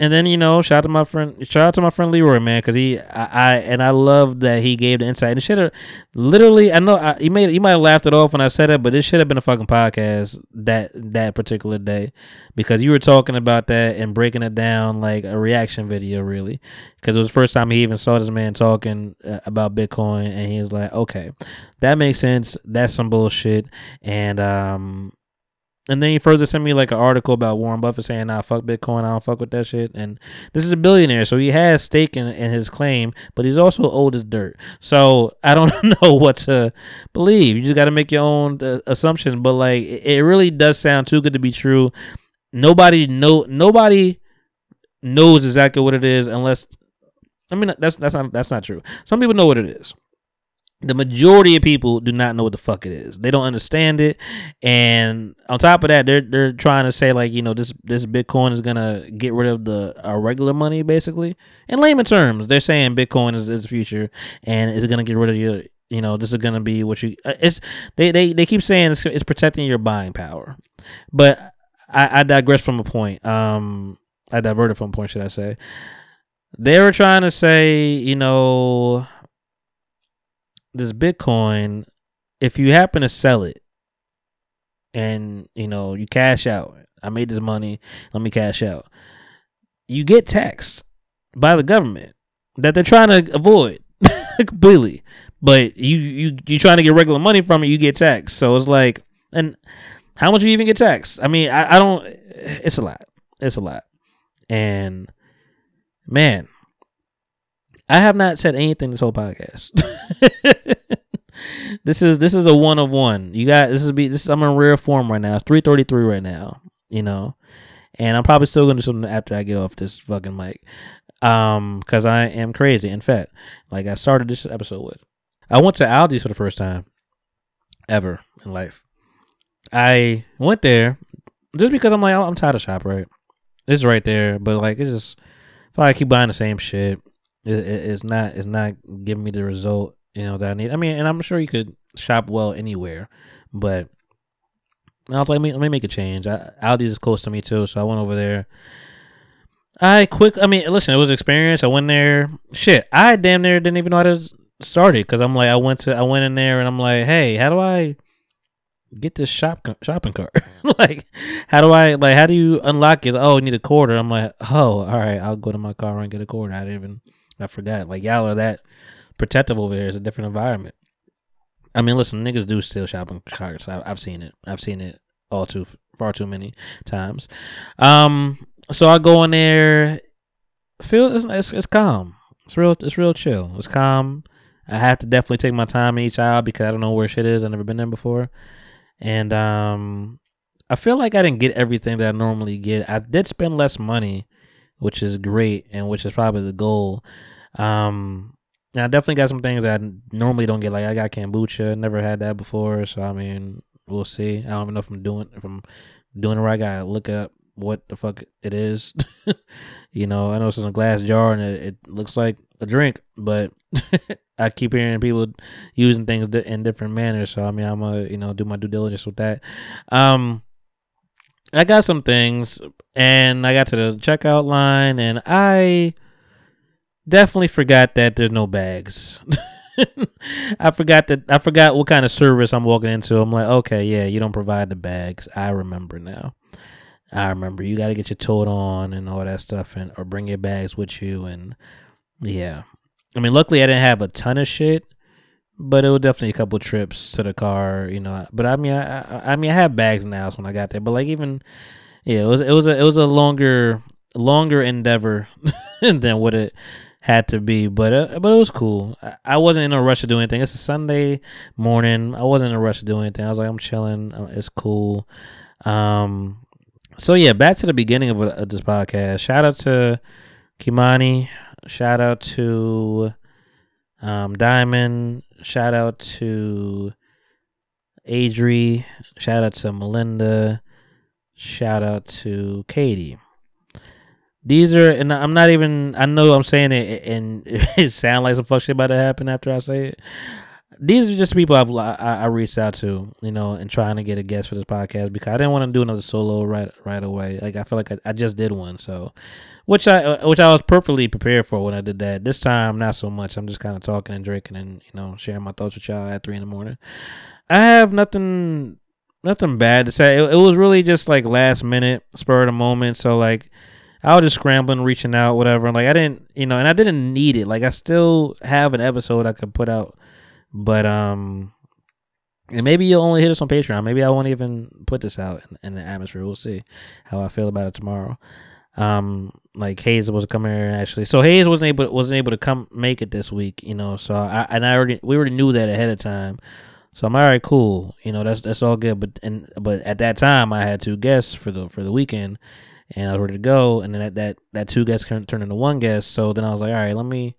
and then you know, shout out to my friend, shout out to my friend Leroy, man, because he, I, I, and I love that he gave the insight. And should have, literally, I know I, you made, you might have laughed it off when I said it, but it should have been a fucking podcast that that particular day, because you were talking about that and breaking it down like a reaction video, really, because it was the first time he even saw this man talking uh, about Bitcoin, and he was like, okay, that makes sense. That's some bullshit, and um, and then he further sent me like an article about Warren Buffett saying, "Nah, fuck Bitcoin. I don't fuck with that shit." And this is a billionaire, so he has stake in, in his claim, but he's also old as dirt. So I don't [laughs] know what to believe. You just got to make your own uh, assumptions. But like, it, it really does sound too good to be true. Nobody know. Nobody knows exactly what it is unless I mean, that's that's not that's not true. Some people know what it is. The majority of people do not know what the fuck it is. They don't understand it, and on top of that, they're they're trying to say like you know this this Bitcoin is gonna get rid of the our regular money basically. In layman terms, they're saying Bitcoin is, is the future and it's gonna get rid of your you know this is gonna be what you uh, it's they they, they keep saying it's, it's protecting your buying power, but I, I digress from a point. Um, I diverted from a point, should I say? They were trying to say, you know, this Bitcoin, if you happen to sell it and, you know, you cash out, I made this money, let me cash out, you get taxed by the government that they're trying to avoid [laughs] completely. But you you you trying to get regular money from it, you get taxed. So it's like, and how much you even get taxed? I mean, I, I don't. It's a lot. It's a lot. And man, I have not said anything this whole podcast. [laughs] this is this is a one of one. You got this is be this is, I'm in rare form right now. It's three thirty three right now. You know, and I'm probably still gonna do something after I get off this fucking mic. Um, because I am crazy. In fact, like I started this episode with, I went to Aldi's for the first time ever in life. I went there just because I'm like I'm tired of shop. Right, it's right there, but like it's just if I keep buying the same shit, it, it, it's not it's not giving me the result you know that I need. I mean, and I'm sure you could shop well anywhere, but I was like, let me, let me make a change. I, Aldi's is close to me too, so I went over there. I quick. I mean, listen, it was experience. I went there. Shit, I damn near didn't even know how to start it because I'm like, I went to, I went in there and I'm like, hey, how do I get this shop shopping cart? [laughs] like, how do I like? How do you unlock it? Oh, you need a quarter. I'm like, oh, all right, I'll go to my car and get a quarter. I didn't even, I forgot. Like y'all are that protective over here. It's a different environment. I mean, listen, niggas do steal shopping carts. I, I've seen it. I've seen it all too far too many times. Um, so I go in there. Feel it's, it's it's calm. It's real. It's real chill. It's calm. I have to definitely take my time in each aisle because I don't know where shit is. I've never been there before, and um, I feel like I didn't get everything that I normally get. I did spend less money, which is great, and which is probably the goal. Um, I definitely got some things that I normally don't get. Like I got kombucha, never had that before. So I mean, we'll see. I don't even know if I'm doing if I'm doing it right. I gotta look up what the fuck it is. [laughs] you know, I know it's in a glass jar and it, it looks like a drink, but [laughs] I keep hearing people using things in different manners. So I mean, I'm gonna you know do my due diligence with that. Um, I got some things, and I got to the checkout line, and I definitely forgot that there's no bags. [laughs] I forgot that I forgot what kind of service I'm walking into. I'm like, okay, yeah, you don't provide the bags. I remember now. I remember you got to get your tote on and all that stuff, and or bring your bags with you, and yeah. I mean, luckily I didn't have a ton of shit, but it was definitely a couple trips to the car, you know. But I mean, I, I, mean, I had bags now when I got there, but like even, yeah, it was it was a it was a longer longer endeavor [laughs] than what it had to be, but uh, but it was cool. I, I wasn't in a rush to do anything. It's a Sunday morning. I wasn't in a rush to do anything. I was like, I'm chilling. Uh, It's cool. Um, so yeah, back to the beginning of, of this podcast. Shout out to Kimani. Shout out to um, Diamond. Shout out to Adri. Shout out to Melinda. Shout out to Katie. These are, and I'm not even. I know I'm saying it, and [laughs] it sounds like some fuck shit about to happen after I say it. These are just people I've I, I reached out to, you know, and trying to get a guest for this podcast because I didn't want to do another solo right right away. Like I feel like I, I just did one, so which I uh, which I was perfectly prepared for when I did that. This time, not so much. I'm just kind of talking and drinking and you know sharing my thoughts with y'all at three in the morning. I have nothing nothing bad to say. It, it was really just like last minute, spur of the moment. So like. I was just scrambling, reaching out, whatever. Like I didn't, you know, and I didn't need it. Like I still have an episode I could put out, but um, and maybe you'll only hit us on Patreon. Maybe I won't even put this out in, in the atmosphere. We'll see how I feel about it tomorrow. Um, like Hayes was coming here actually. So Hayes wasn't able wasn't able to come make it this week, you know. So I and I already we already knew that ahead of time. So I'm all right, cool. You know, that's that's all good. But and but at that time I had two guests for the for the weekend and I was ready to go. And then that that, that two guests turned into one guest. So then I was like, all right, let me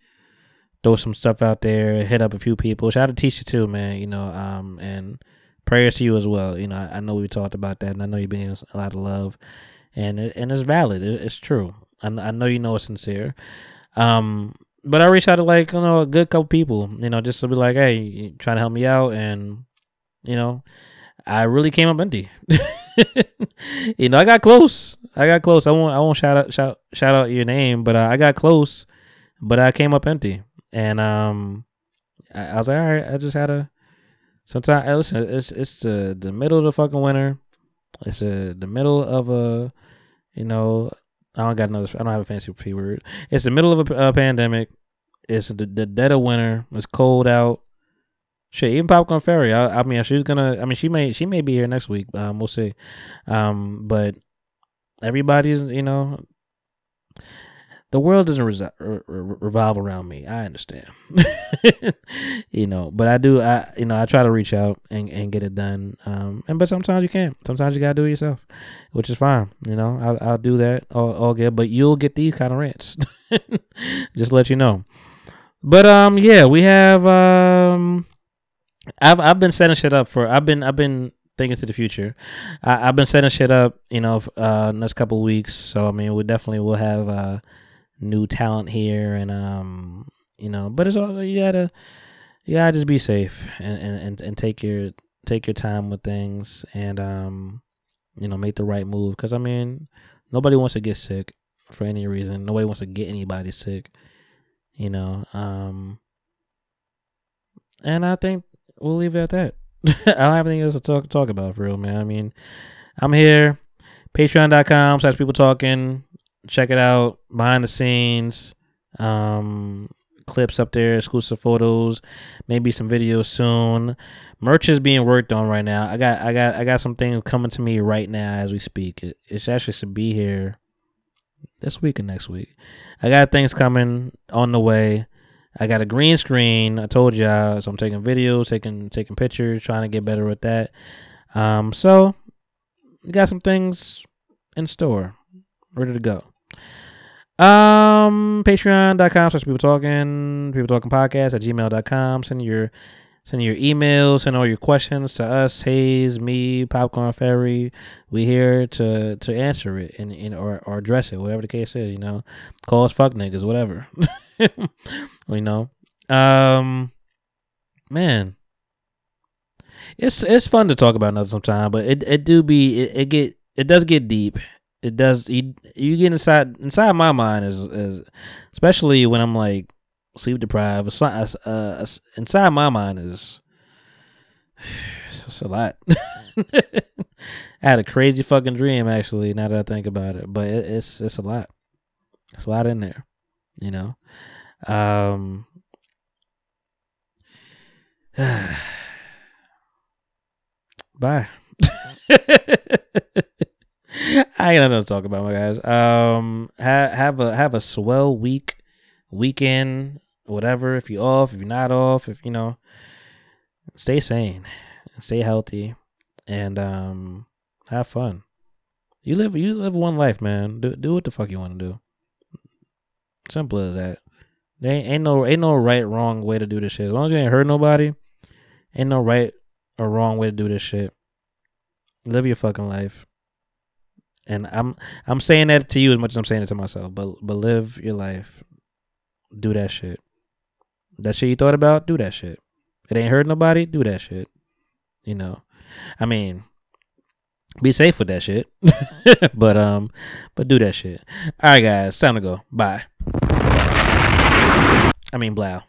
throw some stuff out there, hit up a few people. Shout out to Tisha too, man. You know, um, and prayers to you as well. You know, I, I know we talked about that, and I know you're being a lot of love, and it, and it's valid. It, it's true. I, I know you know it's sincere. Um, but I reached out to like you know a good couple people, you know, just to be like, hey, you trying to help me out, and you know, I really came up empty. [laughs] you know, I got close. I got close. I won't. I won't shout out shout shout out your name, but uh, I got close. But I came up empty, and um, I, I was like, all right. I just had a. Sometimes listen. It's it's the the middle of the fucking winter. It's uh the middle of a, you know, I don't got another. I don't have a fancy p word. It's the middle of a, a pandemic. It's the, the dead of winter. It's cold out. Shit, even Popcorn Fairy. I, I mean, she's gonna. I mean, she may. She may be here next week. Um, we'll see. Um, but everybody's. You know, the world doesn't re- re- revolve around me. I understand. [laughs] you know, but I do. I you know I try to reach out and, and get it done. Um, and but sometimes you can't. Sometimes you gotta do it yourself, which is fine. You know, I'll, I'll do that all, all good. But you'll get these kind of rants. [laughs] Just let you know. But um, yeah, we have um, I've I've been setting shit up for. I've been I've been thinking to the future. I, I've been setting shit up. You know, uh, next couple weeks. So I mean, we definitely will have uh new talent here and um you know but it's all you gotta you gotta just be safe and and, and, take your take your time with things and um you know make the right move. Because i mean nobody wants to get sick for any reason. Nobody wants to get anybody sick you know um and i think we'll leave it at that. [laughs] I don't have anything else to talk talk about for real man. I mean i'm here. Patreon.com slash people talking check it out behind the scenes um clips up there exclusive photos maybe some videos soon. Merch is being worked on right now. I got i got i got some things coming to me right now as we speak. It, it's actually should be here this week and next week. I got things coming on the way. I got a green screen. I told y'all. So i'm taking videos taking taking pictures trying to get better with that. Um so got some things in store ready to go. Um, patreon.com slash people talking, people talking podcast at gmail.com. Send your send your emails, send all your questions to us, Hayes, me, Popcorn Fairy. We here to to answer it and, and or, or address it, whatever the case is, you know. Call us fuck niggas, whatever. [laughs] you know. Um man. It's it's fun to talk about another sometime, but it it do be it, it get it does get deep it does you, you get inside inside my mind is, is especially when I'm like sleep deprived uh, inside my mind is [sighs] it's a lot. [laughs] I had a crazy fucking dream actually now that I think about it but it, it's it's a lot. It's a lot in there you know? Um [sighs] bye [laughs] [laughs] I ain't nothing to talk about, my guys. Um, have have a have a swell week, weekend, whatever. If you're off, if you're not off, if you know, stay sane, stay healthy, and um, have fun. You live you live one life, man. Do do what the fuck you want to do. Simple as that. There ain't, ain't no ain't no right wrong way to do this shit. As long as you ain't hurt nobody, ain't no right or wrong way to do this shit. Live your fucking life and I'm I'm saying that to you as much as I'm saying it to myself. But but live your life. Do that shit. That shit you thought about, do that shit. It ain't hurt nobody, do that shit. You know. I mean, be safe with that shit. [laughs] but um but do that shit. Alright guys, time to go. Bye. I mean blow.